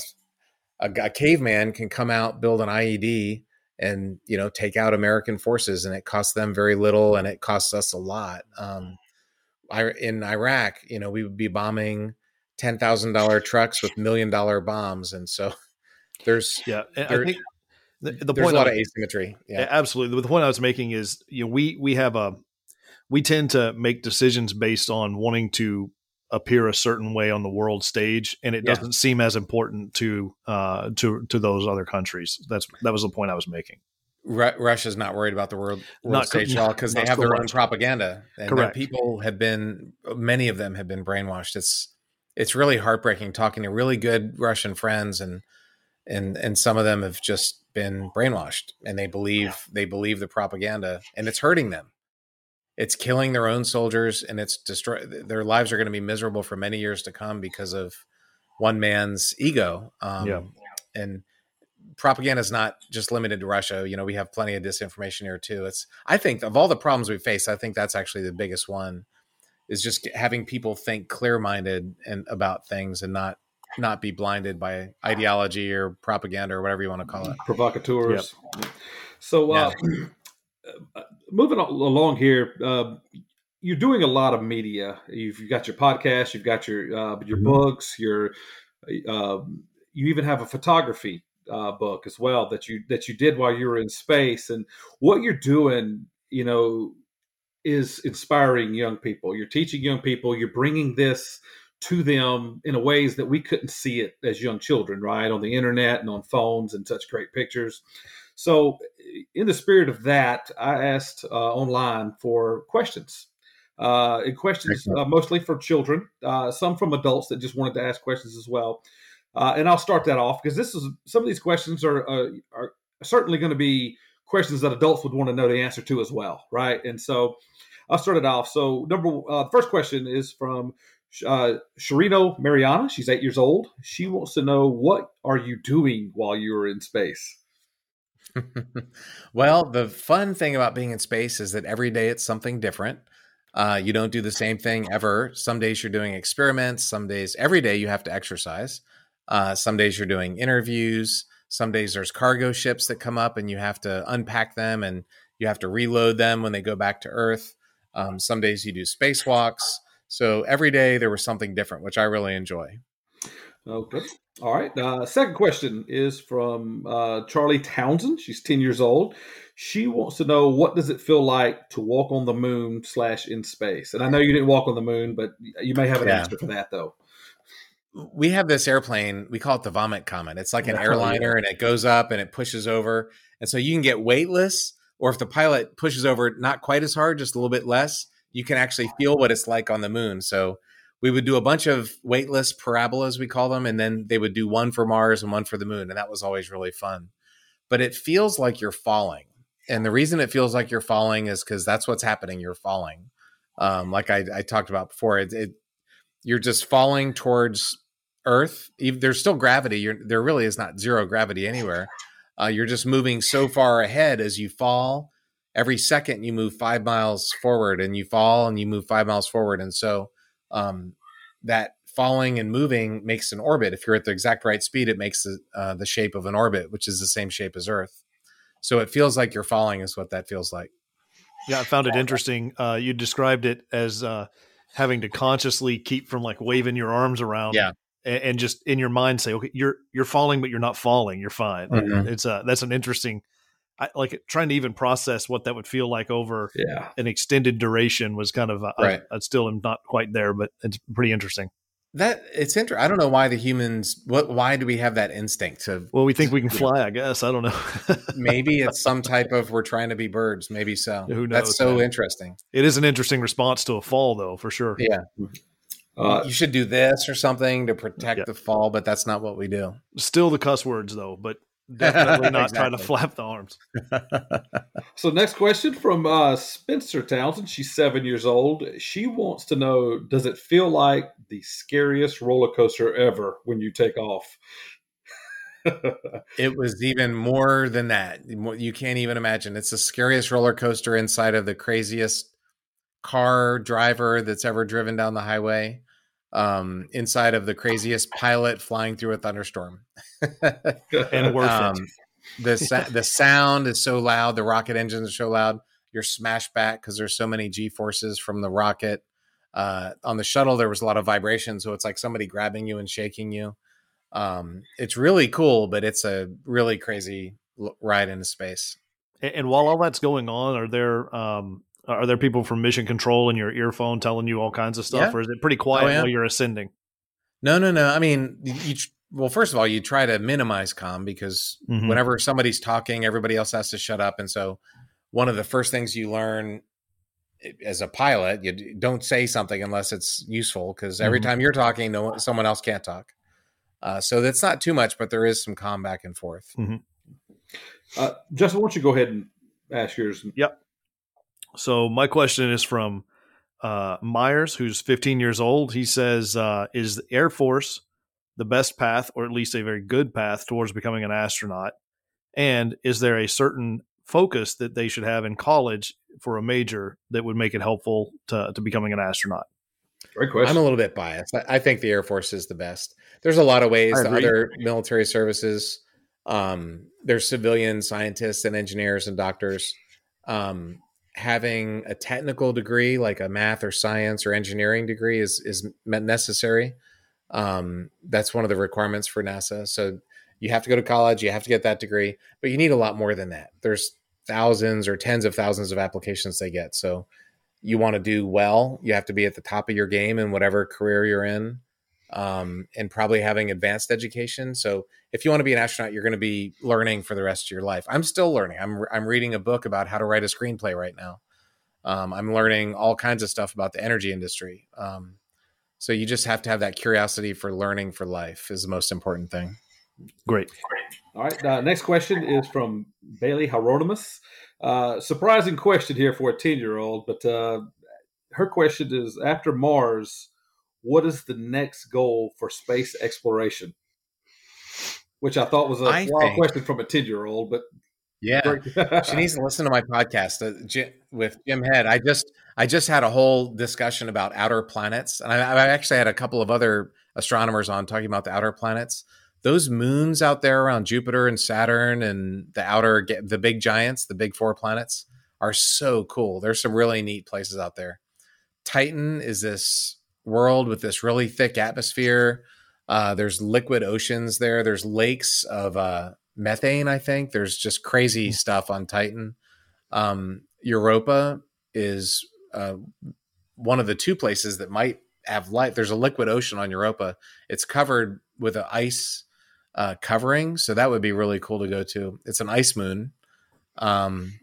a, a caveman can come out, build an IED, and you know take out American forces, and it costs them very little, and it costs us a lot. Um, I, in Iraq, you know, we would be bombing ten thousand dollar trucks with million dollar bombs, and so [laughs] there's yeah, there, I think the, the there's point a lot of asymmetry. Yeah. absolutely. The point I was making is, you know, we we have a we tend to make decisions based on wanting to appear a certain way on the world stage, and it yeah. doesn't seem as important to uh, to to those other countries. That's that was the point I was making. Ru- Russia's not worried about the world, world not, stage at all because they have their own propaganda, and Correct. people have been many of them have been brainwashed. It's it's really heartbreaking talking to really good Russian friends, and and and some of them have just been brainwashed, and they believe yeah. they believe the propaganda, and it's hurting them it's killing their own soldiers and it's destroy their lives are going to be miserable for many years to come because of one man's ego um, yeah. and propaganda is not just limited to russia you know we have plenty of disinformation here too it's i think of all the problems we face i think that's actually the biggest one is just having people think clear-minded and about things and not not be blinded by ideology or propaganda or whatever you want to call it provocateurs yep. so uh, yeah. [clears throat] Uh, moving along here, uh, you're doing a lot of media. You've, you've got your podcast, you've got your uh, your mm-hmm. books, your um, you even have a photography uh, book as well that you that you did while you were in space. And what you're doing, you know, is inspiring young people. You're teaching young people. You're bringing this to them in a ways that we couldn't see it as young children, right? On the internet and on phones and such great pictures. So, in the spirit of that, I asked uh, online for questions. Uh, questions uh, mostly for children, uh, some from adults that just wanted to ask questions as well. Uh, and I'll start that off because this is some of these questions are uh, are certainly going to be questions that adults would want to know the answer to as well, right? And so I'll start it off. So number uh, first question is from uh, Sharino Mariana. She's eight years old. She wants to know what are you doing while you are in space. [laughs] well, the fun thing about being in space is that every day it's something different. Uh, you don't do the same thing ever. Some days you're doing experiments. Some days, every day you have to exercise. Uh, some days you're doing interviews. Some days there's cargo ships that come up and you have to unpack them and you have to reload them when they go back to Earth. Um, some days you do spacewalks. So every day there was something different, which I really enjoy. Okay. All right. Uh, second question is from uh, Charlie Townsend. She's 10 years old. She wants to know what does it feel like to walk on the moon slash in space? And I know you didn't walk on the moon, but you may have an yeah. answer for that though. We have this airplane. We call it the vomit comet. It's like an [laughs] airliner, and it goes up and it pushes over, and so you can get weightless, or if the pilot pushes over not quite as hard, just a little bit less, you can actually feel what it's like on the moon. So we would do a bunch of weightless parabolas, we call them, and then they would do one for Mars and one for the moon, and that was always really fun. But it feels like you're falling, and the reason it feels like you're falling is because that's what's happening. You're falling, um, like I, I, talked about before. It, it, you're just falling towards Earth. There's still gravity. You're, there really is not zero gravity anywhere. Uh, you're just moving so far ahead as you fall. Every second you move five miles forward, and you fall, and you move five miles forward, and so um, that falling and moving makes an orbit. If you're at the exact right speed, it makes the, uh, the shape of an orbit, which is the same shape as Earth. So it feels like you're falling, is what that feels like. Yeah, I found it interesting. Uh, you described it as uh, having to consciously keep from like waving your arms around. Yeah. And, and just in your mind say, okay, you're you're falling, but you're not falling. You're fine. Mm-hmm. It's uh, that's an interesting I, like trying to even process what that would feel like over yeah. an extended duration was kind of uh, right. I, I, still am not quite there, but it's pretty interesting. That it's interesting. I don't know why the humans. What? Why do we have that instinct to? Well, we think we can [laughs] fly. I guess I don't know. [laughs] maybe it's some type of we're trying to be birds. Maybe so. Who knows? That's so man. interesting. It is an interesting response to a fall, though, for sure. Yeah. Uh, you should do this or something to protect yeah. the fall, but that's not what we do. Still the cuss words, though. But [laughs] Definitely not exactly. trying to flap the arms. [laughs] so, next question from uh, Spencer Townsend. She's seven years old. She wants to know Does it feel like the scariest roller coaster ever when you take off? [laughs] it was even more than that. You can't even imagine. It's the scariest roller coaster inside of the craziest car driver that's ever driven down the highway um, inside of the craziest pilot flying through a thunderstorm. and worth um, it. the the sound is so loud. The rocket engines are so loud. You're smashed back because there's so many g forces from the rocket. Uh, on the shuttle, there was a lot of vibration, so it's like somebody grabbing you and shaking you. Um, it's really cool, but it's a really crazy ride into space. And, and while all that's going on, are there um, are there people from mission control in your earphone telling you all kinds of stuff, yeah. or is it pretty quiet oh, yeah. while you're ascending? No, no, no. I mean, you, well, first of all, you try to minimize com because mm-hmm. whenever somebody's talking, everybody else has to shut up, and so one of the first things you learn as a pilot, you don't say something unless it's useful because every mm-hmm. time you're talking, no someone else can't talk. Uh, so that's not too much, but there is some com back and forth. Mm-hmm. Uh, Justin, why don't you go ahead and ask yours? Yep. So my question is from uh, Myers, who's 15 years old. He says, uh, "Is the Air Force the best path, or at least a very good path, towards becoming an astronaut? And is there a certain focus that they should have in college for a major that would make it helpful to, to becoming an astronaut?" Great question. I'm a little bit biased. I, I think the Air Force is the best. There's a lot of ways the other military services. Um, there's civilian scientists and engineers and doctors. Um, having a technical degree like a math or science or engineering degree is is necessary. Um, that's one of the requirements for NASA. So you have to go to college, you have to get that degree, but you need a lot more than that. There's thousands or tens of thousands of applications they get. So you want to do well, you have to be at the top of your game in whatever career you're in um, and probably having advanced education. So if you want to be an astronaut, you're going to be learning for the rest of your life. I'm still learning. I'm I'm reading a book about how to write a screenplay right now. Um, I'm learning all kinds of stuff about the energy industry. Um, so you just have to have that curiosity for learning for life is the most important thing. Great. All right. Uh, next question is from Bailey Hieronymus. Uh, surprising question here for a 10 year old, but uh, her question is after Mars, what is the next goal for space exploration? Which I thought was a I wild think, question from a 10 year old, but yeah, [laughs] she needs to listen to my podcast uh, with Jim Head. I just I just had a whole discussion about outer planets, and I, I actually had a couple of other astronomers on talking about the outer planets. Those moons out there around Jupiter and Saturn and the outer the big giants, the big four planets, are so cool. There's some really neat places out there. Titan is this world with this really thick atmosphere. Uh, there's liquid oceans there. There's lakes of uh, methane. I think there's just crazy stuff on Titan. Um, Europa is uh, one of the two places that might have life. There's a liquid ocean on Europa. It's covered with an ice uh, covering, so that would be really cool to go to. It's an ice moon. Um,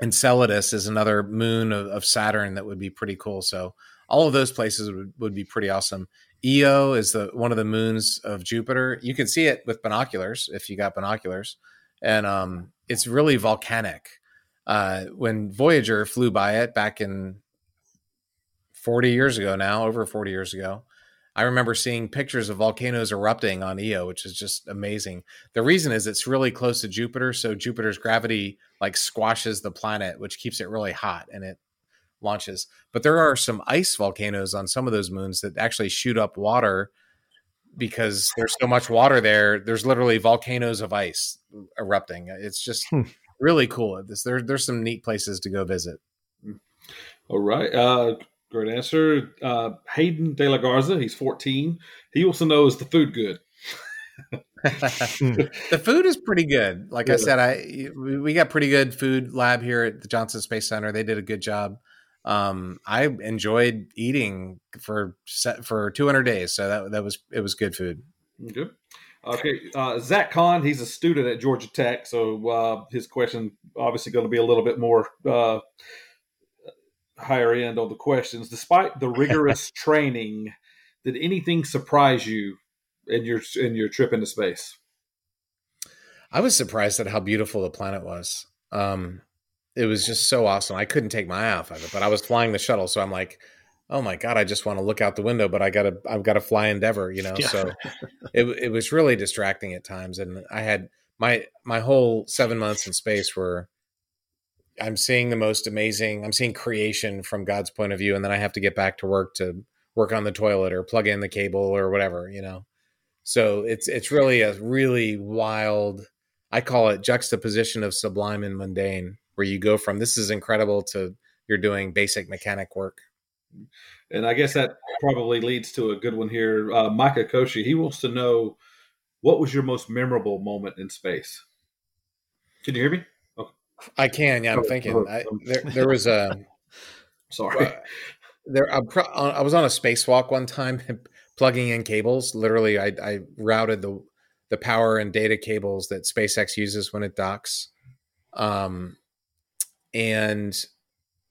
Enceladus is another moon of, of, Saturn that would be pretty cool. So all of those places would, would be pretty awesome. Io is the one of the moons of Jupiter. You can see it with binoculars if you got binoculars, and um, it's really volcanic. Uh, when Voyager flew by it back in 40 years ago now, over 40 years ago, I remember seeing pictures of volcanoes erupting on Io, which is just amazing. The reason is it's really close to Jupiter, so Jupiter's gravity like squashes the planet, which keeps it really hot and it launches. But there are some ice volcanoes on some of those moons that actually shoot up water because there's so much water there. There's literally volcanoes of ice erupting. It's just hmm. really cool. This there, there's some neat places to go visit. All right. Uh, Great answer. Uh, Hayden De La Garza, he's 14. He also knows the food good. the food is pretty good. Like yeah. I said, I we got pretty good food lab here at the Johnson Space Center. They did a good job. Um, I enjoyed eating for for 200 days, so that that was it was good food. Good. Okay, uh, Zach Kahn, he's a student at Georgia Tech, so uh, his question obviously going to be a little bit more uh, higher end on the questions. Despite the rigorous [laughs] training, did anything surprise you in your in your trip into space? I was surprised at how beautiful the planet was. Um, it was just so awesome. I couldn't take my eye off of it, but I was flying the shuttle, so I'm like, oh my god, I just want to look out the window, but I gotta I've got to fly Endeavour, you know. Yeah. So [laughs] it it was really distracting at times, and I had my my whole seven months in space were I'm seeing the most amazing. I'm seeing creation from God's point of view, and then I have to get back to work to work on the toilet or plug in the cable or whatever, you know. So it's it's really a really wild. I call it juxtaposition of sublime and mundane, where you go from this is incredible to you're doing basic mechanic work. And I guess that probably leads to a good one here. Uh, Micah Koshi, he wants to know what was your most memorable moment in space. Can you hear me? I can. Yeah, I'm thinking. I, there, there was a. [laughs] Sorry. Uh, there, pro- I was on a spacewalk one time, [laughs] plugging in cables. Literally, I, I routed the the power and data cables that SpaceX uses when it docks. Um, and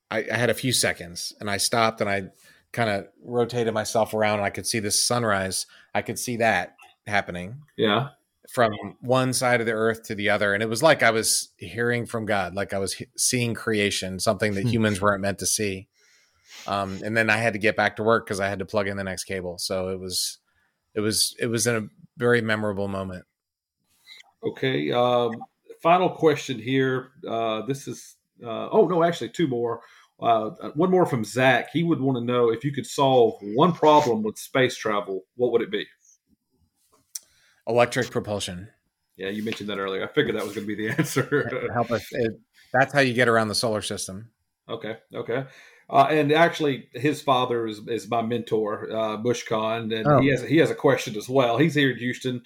I, I had a few seconds, and I stopped, and I kind of rotated myself around, and I could see this sunrise. I could see that happening. Yeah from one side of the earth to the other and it was like i was hearing from god like i was seeing creation something that hmm. humans weren't meant to see um, and then i had to get back to work because i had to plug in the next cable so it was it was it was in a very memorable moment okay um, final question here uh, this is uh, oh no actually two more uh, one more from zach he would want to know if you could solve one problem with space travel what would it be electric propulsion. Yeah, you mentioned that earlier. I figured that was going to be the [laughs] answer. Help us. It, that's how you get around the solar system. Okay. Okay. Uh, and actually, his father is, is my mentor, uh, Bush Kahn, and oh. he has he has a question as well. He's here in Houston.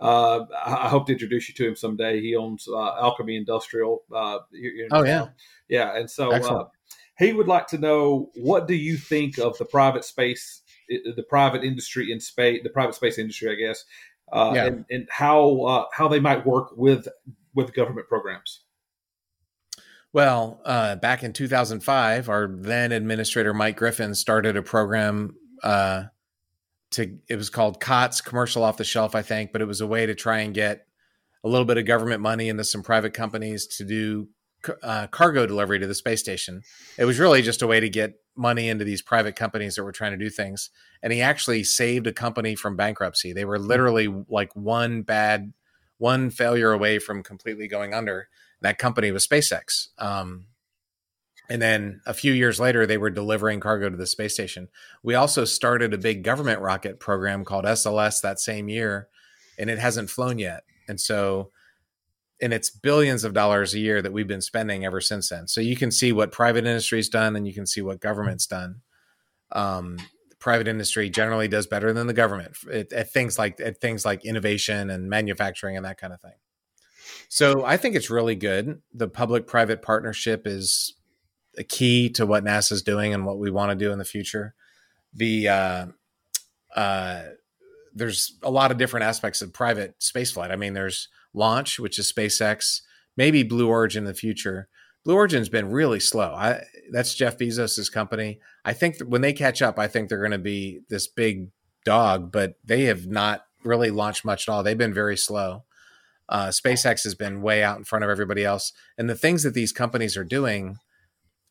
Uh, I, hope to introduce you to him someday. He owns uh, Alchemy Industrial. Uh, oh yeah, yeah. And so uh, he would like to know what do you think of the private space, the private industry in space, the private space industry, I guess, uh, yeah. and, and, how uh, how they might work with with government programs. Well, uh, back in 2005, our then administrator Mike Griffin started a program. To it was called COTS, commercial off the shelf, I think, but it was a way to try and get a little bit of government money into some private companies to do uh, cargo delivery to the space station. It was really just a way to get money into these private companies that were trying to do things. And he actually saved a company from bankruptcy. They were hmm. literally like one bad, one failure away from completely going under. That company was SpaceX. Um, and then a few years later, they were delivering cargo to the space station. We also started a big government rocket program called SLS that same year, and it hasn't flown yet. And so and it's billions of dollars a year that we've been spending ever since then. So you can see what private industry's done, and you can see what government's done. Um, private industry generally does better than the government at, at things like at things like innovation and manufacturing and that kind of thing. So I think it's really good. The public-private partnership is a key to what NASA is doing and what we want to do in the future. The uh, uh, there's a lot of different aspects of private spaceflight. I mean, there's launch, which is SpaceX, maybe Blue Origin in the future. Blue Origin's been really slow. I, that's Jeff Bezos's company. I think when they catch up, I think they're going to be this big dog, but they have not really launched much at all. They've been very slow. Uh, SpaceX has been way out in front of everybody else, and the things that these companies are doing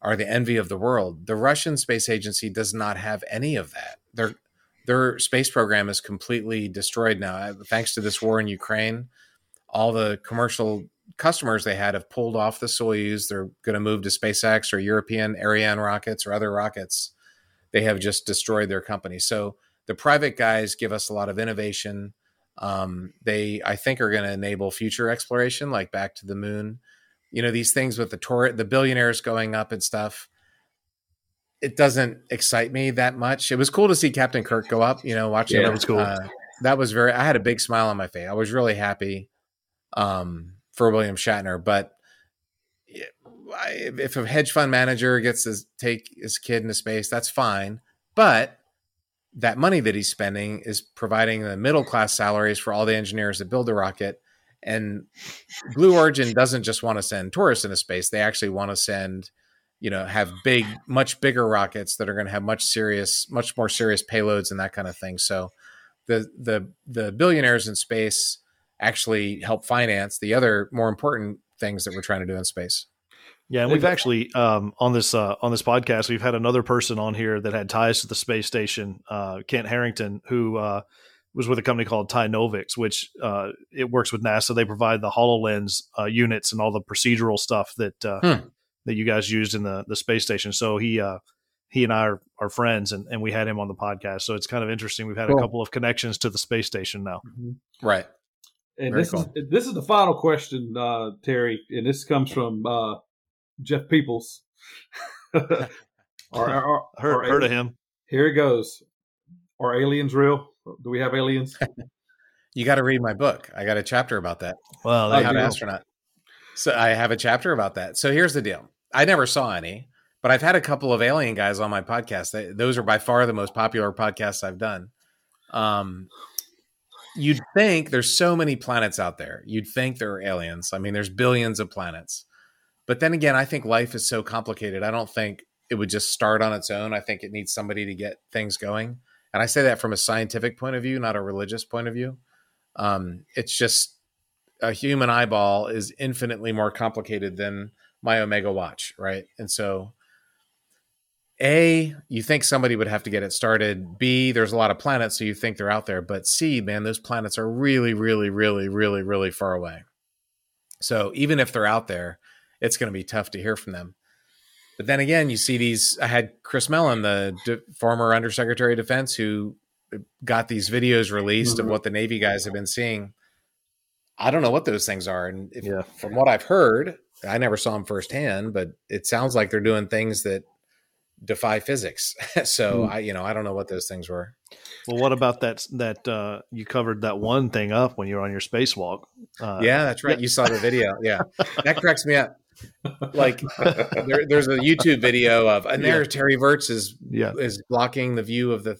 are the envy of the world. The Russian space agency does not have any of that. Their their space program is completely destroyed now, thanks to this war in Ukraine. All the commercial customers they had have pulled off the Soyuz. They're going to move to SpaceX or European Ariane rockets or other rockets. They have just destroyed their company. So the private guys give us a lot of innovation. Um, they, I think, are going to enable future exploration, like back to the moon. You know, these things with the tour, the billionaires going up and stuff. It doesn't excite me that much. It was cool to see Captain Kirk go up. You know, watching yeah, that was cool. Uh, that was very. I had a big smile on my face. I was really happy. Um, for William Shatner. But if a hedge fund manager gets to take his kid into space, that's fine. But that money that he's spending is providing the middle class salaries for all the engineers that build the rocket. And Blue Origin doesn't just want to send tourists into space; they actually want to send, you know, have big, much bigger rockets that are going to have much serious, much more serious payloads and that kind of thing. So, the the the billionaires in space actually help finance the other more important things that we're trying to do in space. Yeah, and we've actually um, on this uh, on this podcast we've had another person on here that had ties to the space station, uh, Kent Harrington, who uh, was with a company called Tynnovics, which uh, it works with NASA. They provide the Hololens uh, units and all the procedural stuff that uh, hmm. that you guys used in the the space station. So he he and I are, are friends, and, and we had him on the podcast. So it's kind of interesting. We've had cool. a couple of connections to the space station now. Mm-hmm. Right. And Very this cool. is this is the final question, uh, Terry, and this comes from uh, Jeff Peoples. [laughs] or, or, or, heard, heard of him. Here it goes. Are aliens real? Do we have aliens? [laughs] you got to read my book. I got a chapter about that. Well, how an astronaut. So I have a chapter about that. So here's the deal. I never saw any, but I've had a couple of alien guys on my podcast. They, those are by far the most popular podcasts I've done. Um, you'd think there's so many planets out there. You'd think there are aliens. I mean, there's billions of planets. But then again, I think life is so complicated. I don't think it would just start on its own. I think it needs somebody to get things going. And I say that from a scientific point of view, not a religious point of view. Um, it's just a human eyeball is infinitely more complicated than my Omega watch, right? And so a, you think somebody would have to get it started. B, there's a lot of planets, so you think they're out there. But C, man, those planets are really, really, really, really, really far away. So even if they're out there, it's going to be tough to hear from them. But then again, you see these. I had Chris Mellon, the de- former Undersecretary of Defense, who got these videos released mm-hmm. of what the Navy guys have been seeing. I don't know what those things are, and if, yeah. from what I've heard, I never saw them firsthand, but it sounds like they're doing things that defy physics. [laughs] so mm. I, you know, I don't know what those things were. Well, what about that? That uh, you covered that one thing up when you were on your spacewalk. Uh, yeah, that's right. Yeah. You saw the video. Yeah, [laughs] that cracks me up. Like there, there's a YouTube video of, and there yeah. Terry Virts is yeah. is blocking the view of the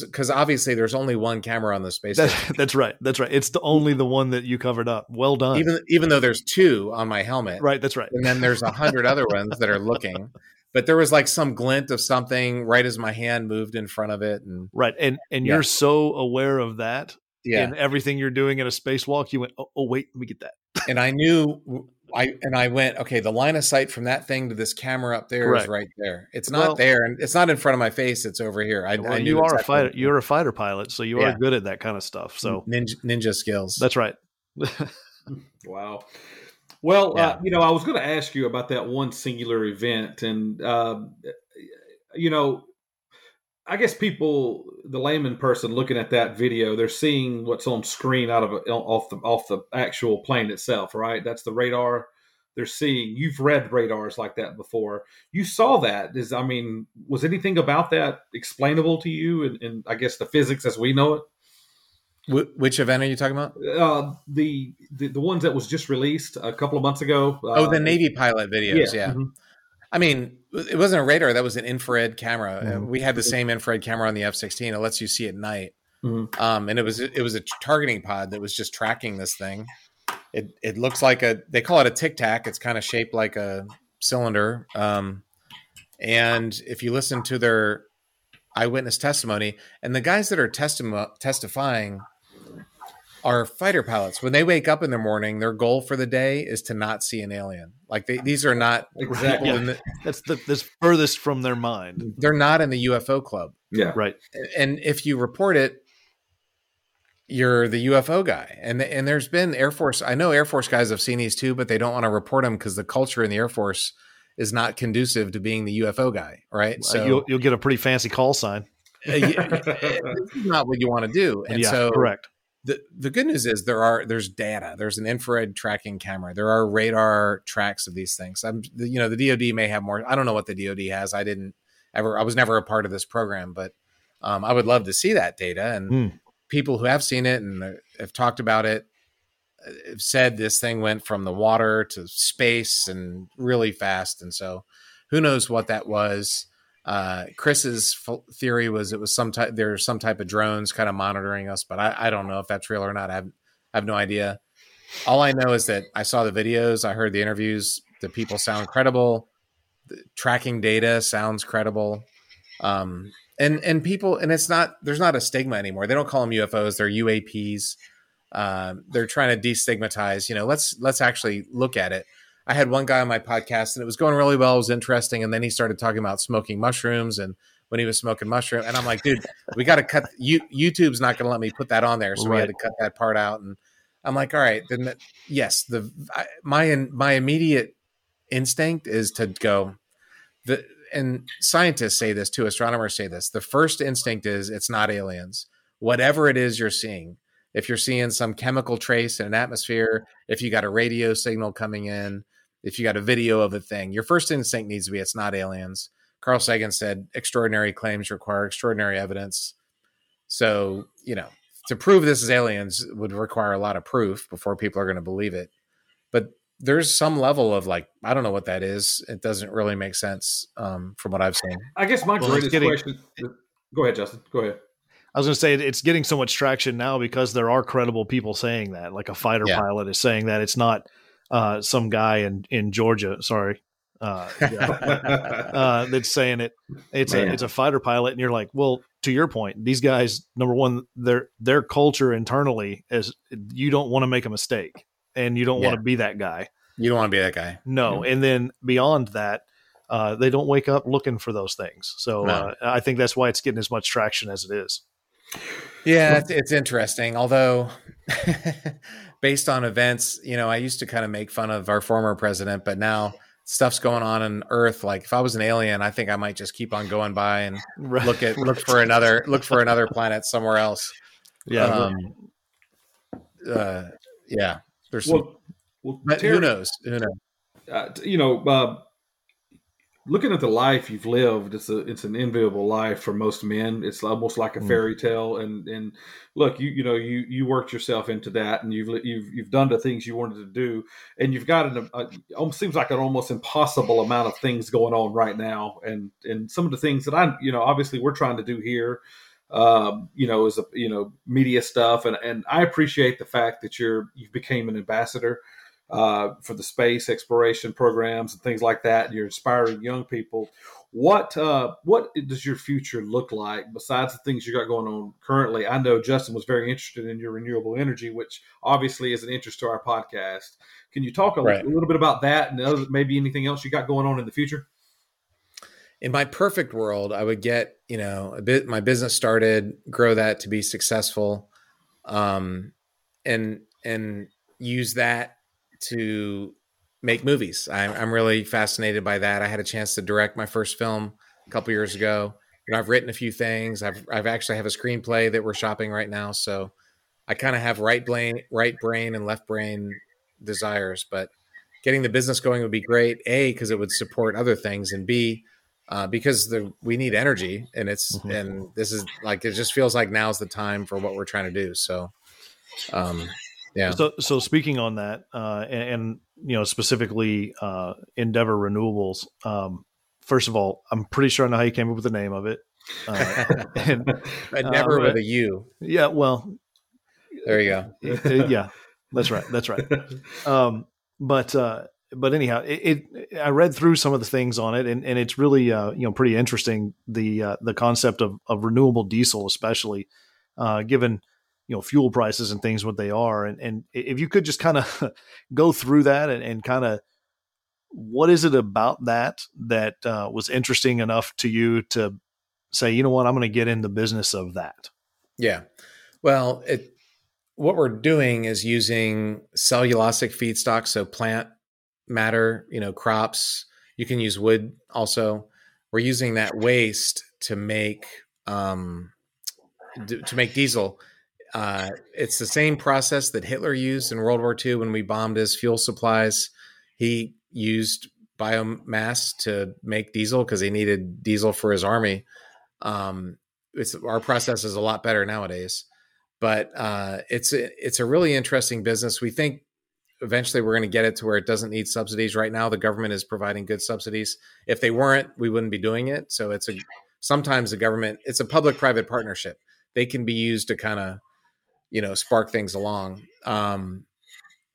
because obviously there's only one camera on the space that's, that's, right that's right. It's the only the one that you covered up. Well done. Even even though there's two on my helmet. Right that's right. And then there's a hundred other ones that are looking. But there was like some glint of something right as my hand moved in front of it and right and and yeah. you're so aware of that yeah. and everything you're doing in a spacewalk you went oh, oh, wait let me get that. And i knew i and i went okay the line of sight from that thing to this camera up there Correct. is right there it's not well, there and it's not in front of my face it's over here i, well, I you are exactly a fighter you're a fighter pilot so you yeah. are good at that kind of stuff so ninja, ninja skills that's right [laughs] wow well, yeah. uh, you know, I was going to ask you about that one singular event, and uh, you know, I guess people, the layman person looking at that video, they're seeing what's on screen out of off the off the actual plane itself, right? That's the radar they're seeing. You've read radars like that before. You saw that. Is I mean, was anything about that explainable to you? And, and I guess the physics as we know it. Wh- which event are you talking about? Uh, the, the the ones that was just released a couple of months ago. Uh, oh, the Navy pilot videos. Yeah. mhm. I mean, it wasn't a radar. That was an infrared camera. Mhm. We had the same infrared camera on the F sixteen. It lets you see at night. Mhm. Um, and it was it was a targeting pod that was just tracking this thing. It it looks like a they call it a tic tac. It's kind of shaped like a cylinder. Um, and if you listen to their eyewitness testimony, and the guys that are testifying are fighter pilots. When they wake up in the morning, their goal for the day is to not see an alien. Like they, these are not Exactly. people in the, That's the that's furthest from their mind. they're not in the UFO club. Yeah. Right. and if you report it you're the UFO guy and and there's been Air Force I know Air Force guys have seen these too but they don't want to report them because the culture in the Air Force is not conducive to being the UFO guy right So you'll you'll get a pretty fancy call sign. uh, [laughs] this is not what you want to do and yeah, so correct. The the good news is there are there's data there's an infrared tracking camera there are radar tracks of these things. I'm you know the dod may have more i don't know what the dod has i didn't ever i was never a part of this program but um, i would love to see that data and Hmm. people who have seen it and uh, have talked about it uh, have said this thing went from the water to space and really fast. And so who knows what that was uh, Chris's f- theory was it was some type there's some type of drones kind of monitoring us, but I, I don't know if that's real or not. I have, I have no idea. All I know is that I saw the videos, I heard the interviews. The people sound credible. The tracking data sounds credible. Um, and and people and it's not there's not a stigma anymore. They don't call them UFOs; they're UAPs. Um, they're trying to destigmatize. You know, let's let's actually look at it. I had one guy on my podcast and it was going really well. It was interesting. And then he started talking about smoking mushrooms and when he was smoking mushroom. And I'm like, dude, we got to cut you, YouTube's not going to let me put that on there. So we had to cut that part out. And I'm like, all right, then that, yes, the, I, my, my immediate instinct is to go the, and scientists say this too. Astronomers say this. The first instinct is it's not aliens, whatever it is you're seeing. If you're seeing some chemical trace in an atmosphere, if you got a radio signal coming in, if you got a video of a thing, your first instinct needs to be it's not aliens. Carl Sagan said extraordinary claims require extraordinary evidence. So, you know, to prove this is aliens would require a lot of proof before people are going to believe it. But there's some level of like, I don't know what that is. It doesn't really make sense um, from what I've seen. I guess my Well, greatest getting- question. Go ahead, Justin. Go ahead. I was going to say it's getting so much traction now because there are credible people saying that. Like a fighter Yeah. pilot is saying that it's not uh, some guy in in Georgia. Sorry, uh, [laughs] yeah, uh, that's saying it. It's a it's a fighter pilot, and you're like, well, to your point, these guys, number one, their their culture internally is you don't want to make a mistake, and you don't Yeah. want to be that guy. You don't want to be that guy. No, and then beyond that. Uh, they don't wake up looking for those things, so No. uh, I think that's why it's getting as much traction as it is. Yeah, it's, it's interesting. Although, [laughs] based on events, you know, I used to kind of make fun of our former president, but now stuff's going on in Earth. Like, if I was an alien, I think I might just keep on going by and look at look for [laughs] another look for another planet somewhere else. yeah, Um, uh, yeah. There's some, Well, well Terry, who knows? Who knows? uh, you know, uh, looking at the life you've lived, it's a it's an enviable life for most men. It's almost like a Mm. fairy tale. And and look, you you know, you you worked yourself into that, and you've you've you've done the things you wanted to do, and you've got an a, almost seems like an almost impossible amount of things going on right now. And and some of the things that I you know obviously we're trying to do here. Um, you know, is a you know media stuff, and and I appreciate the fact that you're you became an ambassador uh, for the space exploration programs and things like that. And you're inspiring young people. What uh, what does your future look like besides the things you got going on currently? I know Justin was very interested in your renewable energy, which obviously is an interest to our podcast. Can you talk a, Right. little bit about that and other, maybe anything else you got going on in the future? in my perfect world, I would get you know a bit my business started, grow that to be successful, um, and and use that to make movies. I'm, I'm really fascinated by that. I had a chance to direct my first film a couple years ago. You know, I've written a few things. I've I've actually have a screenplay that we're shopping right now. So I kind of have right brain, right brain, and left brain desires, but getting the business going would be great. A because it would support other things, and B uh, because the we need energy, and it's mm-hmm. and this is like it just feels like now's the time for what we're trying to do. So, um, yeah. So so speaking on that, uh, and, and you know specifically uh, Endeavour Renewables. Um, first of all, I'm pretty sure I know how you came up with the name of it. Uh, [laughs] and, Endeavour uh, with a U. Yeah. Well. There you go. yeah, that's right. That's right. Um, but uh, but anyhow, it, it, I read through some of the things on it, and, and it's really uh, you know pretty interesting the uh, the concept of, of renewable diesel, especially uh, given you know fuel prices and things what they are, and and if you could just kind of [laughs] go through that and, and kind of what is it about that that uh, was interesting enough to you to say, you know what, I'm going to get in the business of that. Yeah, well, it what we're doing is using cellulosic feedstock, so plant matter, you know, crops. You can use wood also. We're using that waste to make um, to make diesel. Uh, it's the same process that Hitler used in World War II when we bombed his fuel supplies. He used biomass to make diesel because he needed diesel for his army. Um, it's our process is a lot better nowadays, but uh, it's a, it's a really interesting business. We think eventually we're going to get it to where it doesn't need subsidies right now the government is providing good subsidies if they weren't we wouldn't be doing it so it's a sometimes the government it's a public private partnership they can be used to kind of you know spark things along. Um,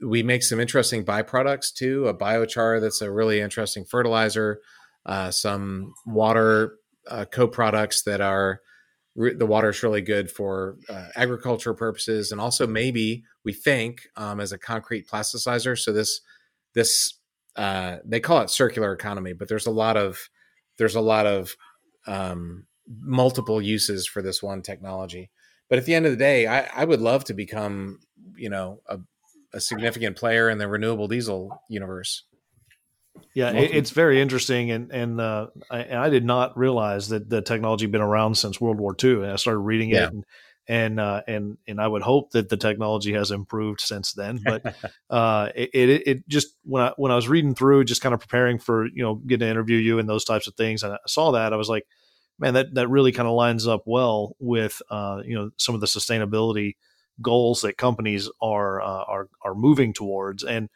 we make some interesting byproducts too a biochar that's a really interesting fertilizer uh, some water uh, co-products that are the water is really good for uh, agriculture purposes. And also maybe we think um, as a concrete plasticizer. So this this uh, they call it circular economy but there's a lot of there's a lot of um, multiple uses for this one technology but at the end of the day i, I would love to become you know a, a significant player in the renewable diesel universe yeah, it's very interesting, and and uh, I, I, did not realize that the technology had been around since World War II. And I started reading it, and and uh, and and I would hope that the technology has improved since then. But [laughs] uh, it, it, it just when I when I was reading through, just kind of preparing for you know getting to interview you and those types of things, and I saw that I was like, man, that that really kind of lines up well with uh, you know some of the sustainability goals that companies are uh, are are moving towards, and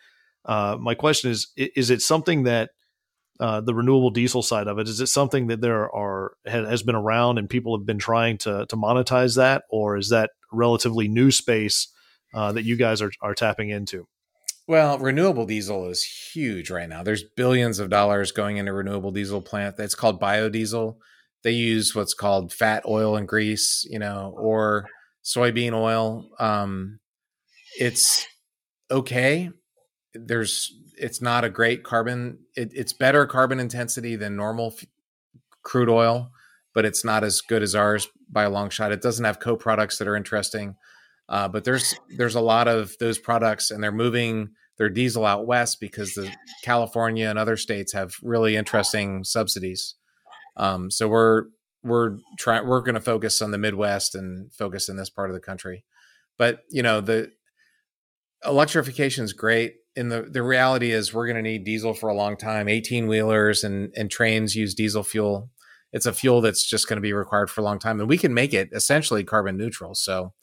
uh, my question is: Is it something that uh, the renewable diesel side of it is it something that there are has been around and people have been trying to to monetize that, or is that relatively new space uh, that you guys are are tapping into? Well, renewable diesel is huge right now. There's billions of dollars going into renewable diesel plant. That's called biodiesel. They use what's called fat oil and grease, you know, or soybean oil. Um, it's okay. There's it's not a great carbon it, it's better carbon intensity than normal f- crude oil but it's not as good as ours by a long shot. It doesn't have co-products that are interesting uh, but there's there's a lot of those products and they're moving their diesel out west because the [laughs] california and other states have really interesting subsidies um, so we're we're trying we're going to focus on the midwest and focus in this part of the country. But you know the electrification is great and the, the reality is we're going to need diesel for a long time. 18 wheelers and, and trains use diesel fuel. It's a fuel that's just going to be required for a long time and we can make it essentially carbon neutral so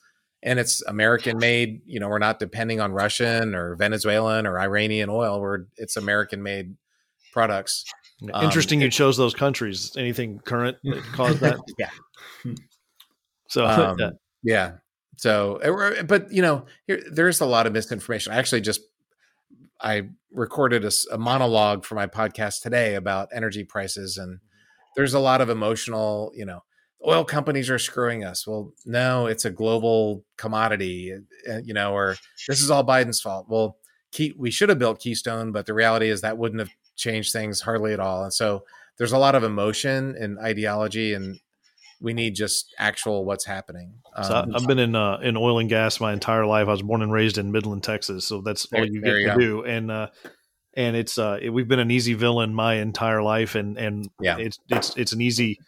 and it's american made. You know we're not depending on russian or venezuelan or iranian oil. We're it's american made products interesting um, you chose those countries anything current that [laughs] caused [laughs] that yeah so um, yeah. yeah so but you know here, there's a lot of misinformation i actually just I recorded a, a, monologue for my podcast today about energy prices, and there's a lot of emotional, you know, oil companies are screwing us. Well, no, it's a global commodity, uh, you know, or this is all Biden's fault. Well, key, we should have built Keystone, but the reality is that wouldn't have changed things hardly at all. And so there's a lot of emotion and ideology and we need just actual what's happening. Um, so I've been in uh, in oil and gas my entire life. I was born and raised in Midland, Texas, so that's there, all you get you to go. do. And uh, and it's uh, it, we've been an easy villain my entire life, and and yeah, it's it's it's an easy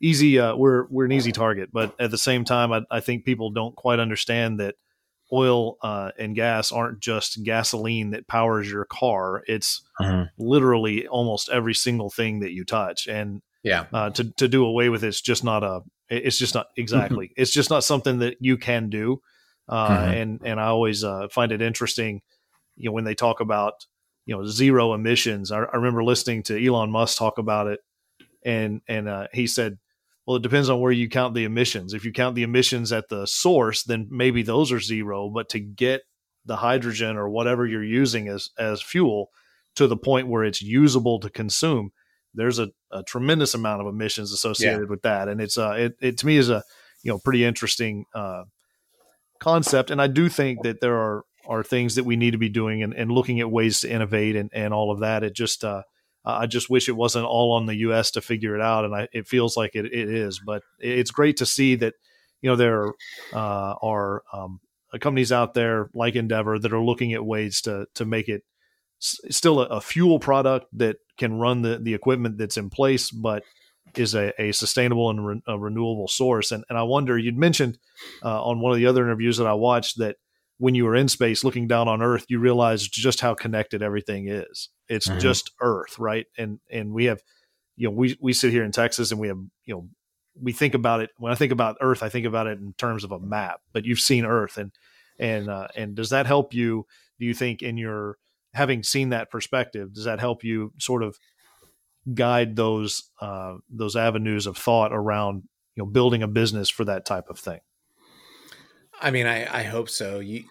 easy uh, we're we're an easy target. But at the same time, I, I think people don't quite understand that oil uh, and gas aren't just gasoline that powers your car. It's Mhm. literally almost every single thing that you touch. And Yeah. uh, to to do away with it's just not a. It's just not exactly. it's just not something that you can do. Uh, Mhm. And and I always uh, find it interesting, you know, when they talk about you know zero emissions. I, I remember listening to Elon Musk talk about it, and and uh, he said, well, it depends on where you count the emissions. If you count the emissions at the source, then maybe those are zero. But to get the hydrogen or whatever you're using as as fuel to the point where it's usable to consume, there's a, a tremendous amount of emissions associated with that, and it's uh it, it to me is a you know pretty interesting uh, concept, and I do think that there are are things that we need to be doing and, and looking at ways to innovate and, and all of that. It just uh, I just wish it wasn't all on the U.S. to figure it out, and I, it feels like it, it is. But it's great to see that you know there uh, are um, companies out there like Endeavour that are looking at ways to to make it s- still a, a fuel product that can run the the equipment that's in place, but is a, a sustainable and re- a renewable source. And and I wonder, you'd mentioned uh, on one of the other interviews that I watched that when you were in space looking down on Earth, you realized just how connected everything is. It's Mhm. just Earth, right? And and we have, you know, we we sit here in Texas and we have, you know, we think about it. When I think about Earth, I think about it in terms of a map. But you've seen Earth, and and uh, and does that help you? Do you think in your having seen that perspective, does that help you sort of guide those uh, those avenues of thought around you know building a business for that type of thing? I mean, I, I hope so. You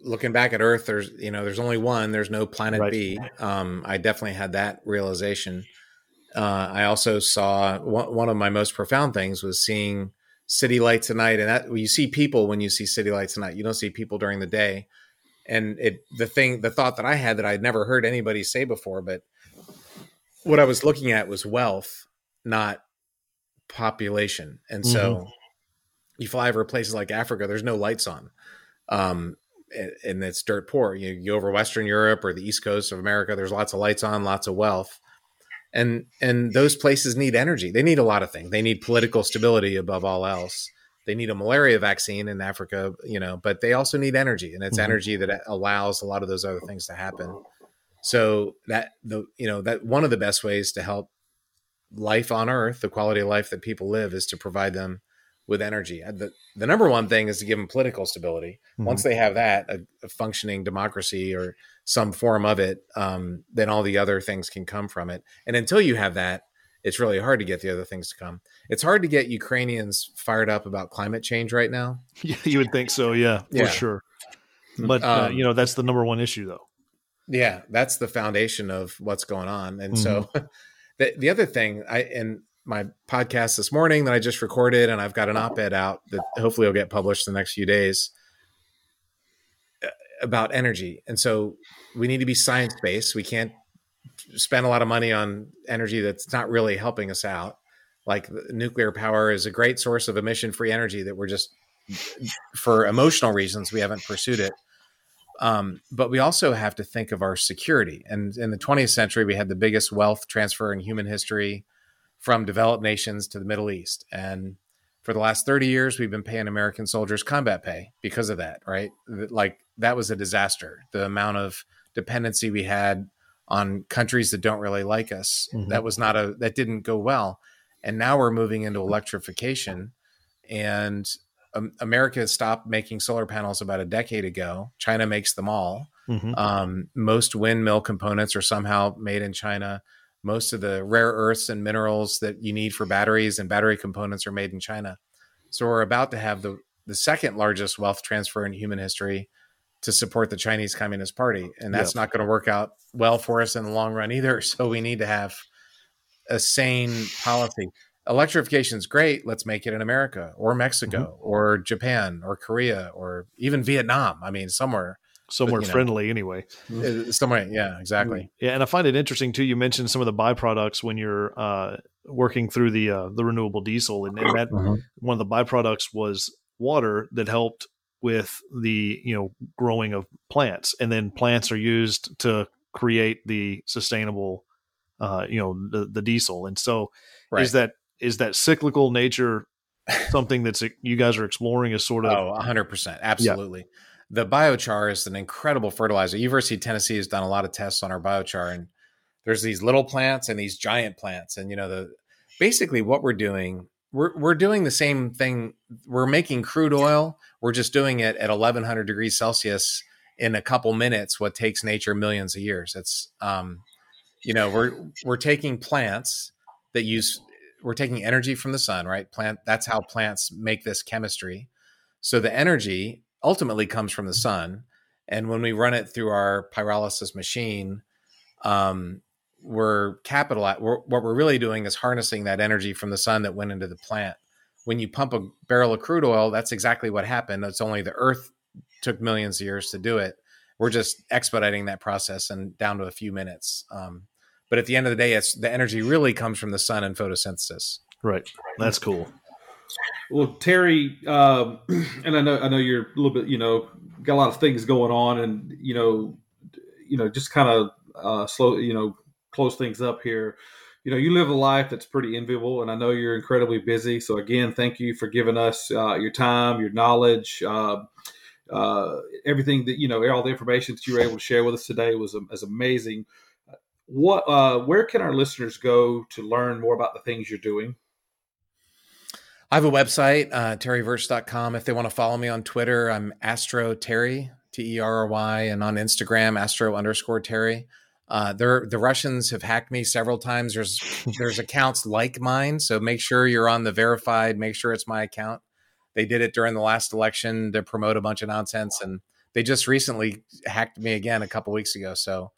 looking back at Earth, there's you know, there's only one. There's no planet Right. B. Um, I definitely had that realization. Uh, I also saw one, one of my most profound things was seeing city lights at night, and that you see people when you see city lights at night. You don't see people during the day. And it the thing the thought that I had that I'd never heard anybody say before, but what I was looking at was wealth, not population. And so you fly over places like Africa, there's no lights on. Um, and, and it's dirt poor. You, you go over Western Europe or the East Coast of America, there's lots of lights on, lots of wealth. And and those places need energy. They need a lot of things. They need political stability above all else. They need a malaria vaccine in Africa, you know, but they also need energy, and it's Mhm. energy that allows a lot of those other things to happen. So that the you know that one of the best ways to help life on Earth, the quality of life that people live, is to provide them with energy. Uh, The the number one thing is to give them political stability. Mhm. Once they have that, a, a functioning democracy or some form of it, um, then all the other things can come from it. And until you have that, it's really hard to get the other things to come. It's hard to get Ukrainians fired up about climate change right now. [laughs] Yeah, you would think so. Yeah, for Yeah. sure. But uh, Um, you know that's the number one issue, though. Yeah, that's the foundation of what's going on. And so [laughs] the the other thing I in my podcast this morning that I just recorded and I've got an op-ed out that hopefully will get published in the next few days uh, about energy. And so we need to be science-based. We can't spend a lot of money on energy that's not really helping us out. Like nuclear power is a great source of emission-free energy that we're just for emotional reasons we haven't pursued it. Um, but we also have to think of our security. And in the 20th century, we had the biggest wealth transfer in human history from developed nations to the Middle East. And for the last 30 years, we've been paying American soldiers combat pay because of that, right? Like that was a disaster. The amount of dependency we had on countries that don't really like us, Mhm. that was not a, that didn't go well. And now we're moving into electrification. And um, America stopped making solar panels about a decade ago. China makes them all. Mhm. Um, most windmill components are somehow made in China. Most of the rare earths and minerals that you need for batteries and battery components are made in China. So we're about to have the the second largest wealth transfer in human history to support the Chinese Communist Party, and that's not going to work out well for us in the long run either. [laughs] So we need to have a sane policy. Electrification is great. Let's make it in America or Mexico mm-hmm. or Japan or Korea or even Vietnam. I mean, somewhere, Somewhere you know. friendly, anyway. uh, somewhere. Yeah, exactly. Yeah, and I find it interesting too. You mentioned some of the byproducts when you're uh, working through the uh, the renewable diesel, and, and that one of the byproducts was water that helped with the you know growing of plants, and then plants are used to create the sustainable, uh, you know, the the diesel. And so, Right. is that is that cyclical nature something that's you guys are exploring as sort of Oh, hundred percent, absolutely. The biochar is an incredible fertilizer. University of Tennessee has done a lot of tests on our biochar, and there's these little plants and these giant plants, and you know the basically what we're doing. We're, we're doing the same thing. We're making crude oil. We're just doing it at 1100 degrees Celsius in a couple minutes. What takes nature millions of years. It's um, you know we're we're taking plants that use we're taking energy from the sun, right? Plant that's how plants make this chemistry. So the energy ultimately comes from the sun. And when we run it through our pyrolysis machine, um, we're capital what we're really doing is harnessing that energy from the sun that went into the plant. When you pump a barrel of crude oil, that's exactly what happened. It's only the earth took millions of years to do it. We're just expediting that process and down to a few minutes. Um, but at the end of the day, it's the energy really comes from the sun and photosynthesis. Right. That's cool. Well, Terry, um, [clears throat] and I know I know you're a little bit, you know, got a lot of things going on, and you know, you know, just kind of uh, slow, you know, close things up here. You know, you live a life that's pretty enviable, and I know you're incredibly busy. So again, thank you for giving us uh, your time, your knowledge, uh, uh, everything that you know, all the information that you were able to share with us today was was amazing. What, uh, where can our listeners go to learn more about the things you're doing? I have a website, uh, terryvirts.com. If they want to follow me on Twitter, I'm Astro Terry, T E R R Y, and on Instagram, Astro underscore Terry. Uh, the Russians have hacked me several times. There's there's accounts like mine, so make sure you're on the verified. Make sure it's my account. They did it during the last election to promote a bunch of nonsense, and they just recently hacked me again a couple weeks ago. So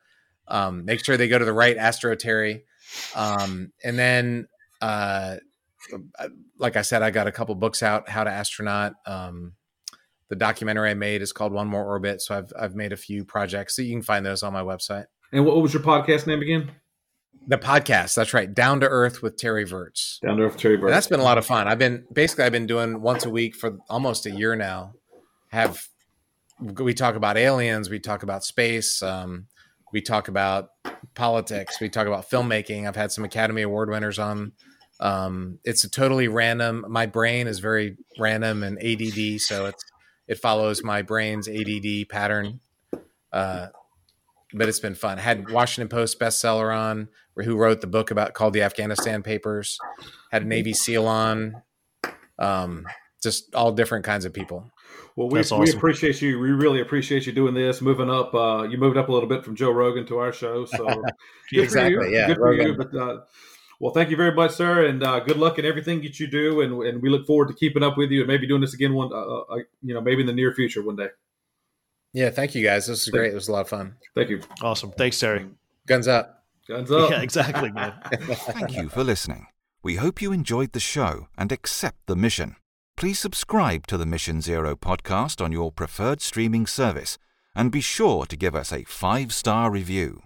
um, make sure they go to the right Astro Terry, um, and then uh, like I said, I got a couple books out, How to Astronaut. Um, the documentary I made is called One More Orbit. So I've I've made a few projects. So you can find those on my website. And what was your podcast name again? The podcast. That's right. Down to Earth with Terry Virts. Down to Earth Terry Virts. And that's been a lot of fun. I've been basically I've been doing once a week for almost a year now. Have we talk about aliens? We talk about space. Um, we talk about politics. We talk about filmmaking. I've had some Academy Award winners on um, it's a totally random. My brain is very random and ADD, so it's it follows my brain's ADD pattern. Uh, but it's been fun. I had Washington Post bestseller on, who wrote the book about called the Afghanistan Papers. Had a Navy SEAL on. Um, just all different kinds of people. Well, we, awesome. we appreciate you. We really appreciate you doing this, moving up. Uh, you moved up a little bit from Joe Rogan to our show, so [laughs] exactly, yeah, good Rogan. for you. But uh, well, thank you very much, sir, and uh, good luck in everything that you do. And, and we look forward to keeping up with you and maybe doing this again one, uh, uh, uh you know, maybe in the near future one day. Yeah, thank you guys. This is great. It was a lot of fun. Thank you. Awesome. Thanks, Terry. Guns up. Guns up. Yeah, exactly, man. [laughs] thank you for listening. We hope you enjoyed the show and accept the mission. Please subscribe to the Mission Zero podcast on your preferred streaming service and be sure to give us a five star review.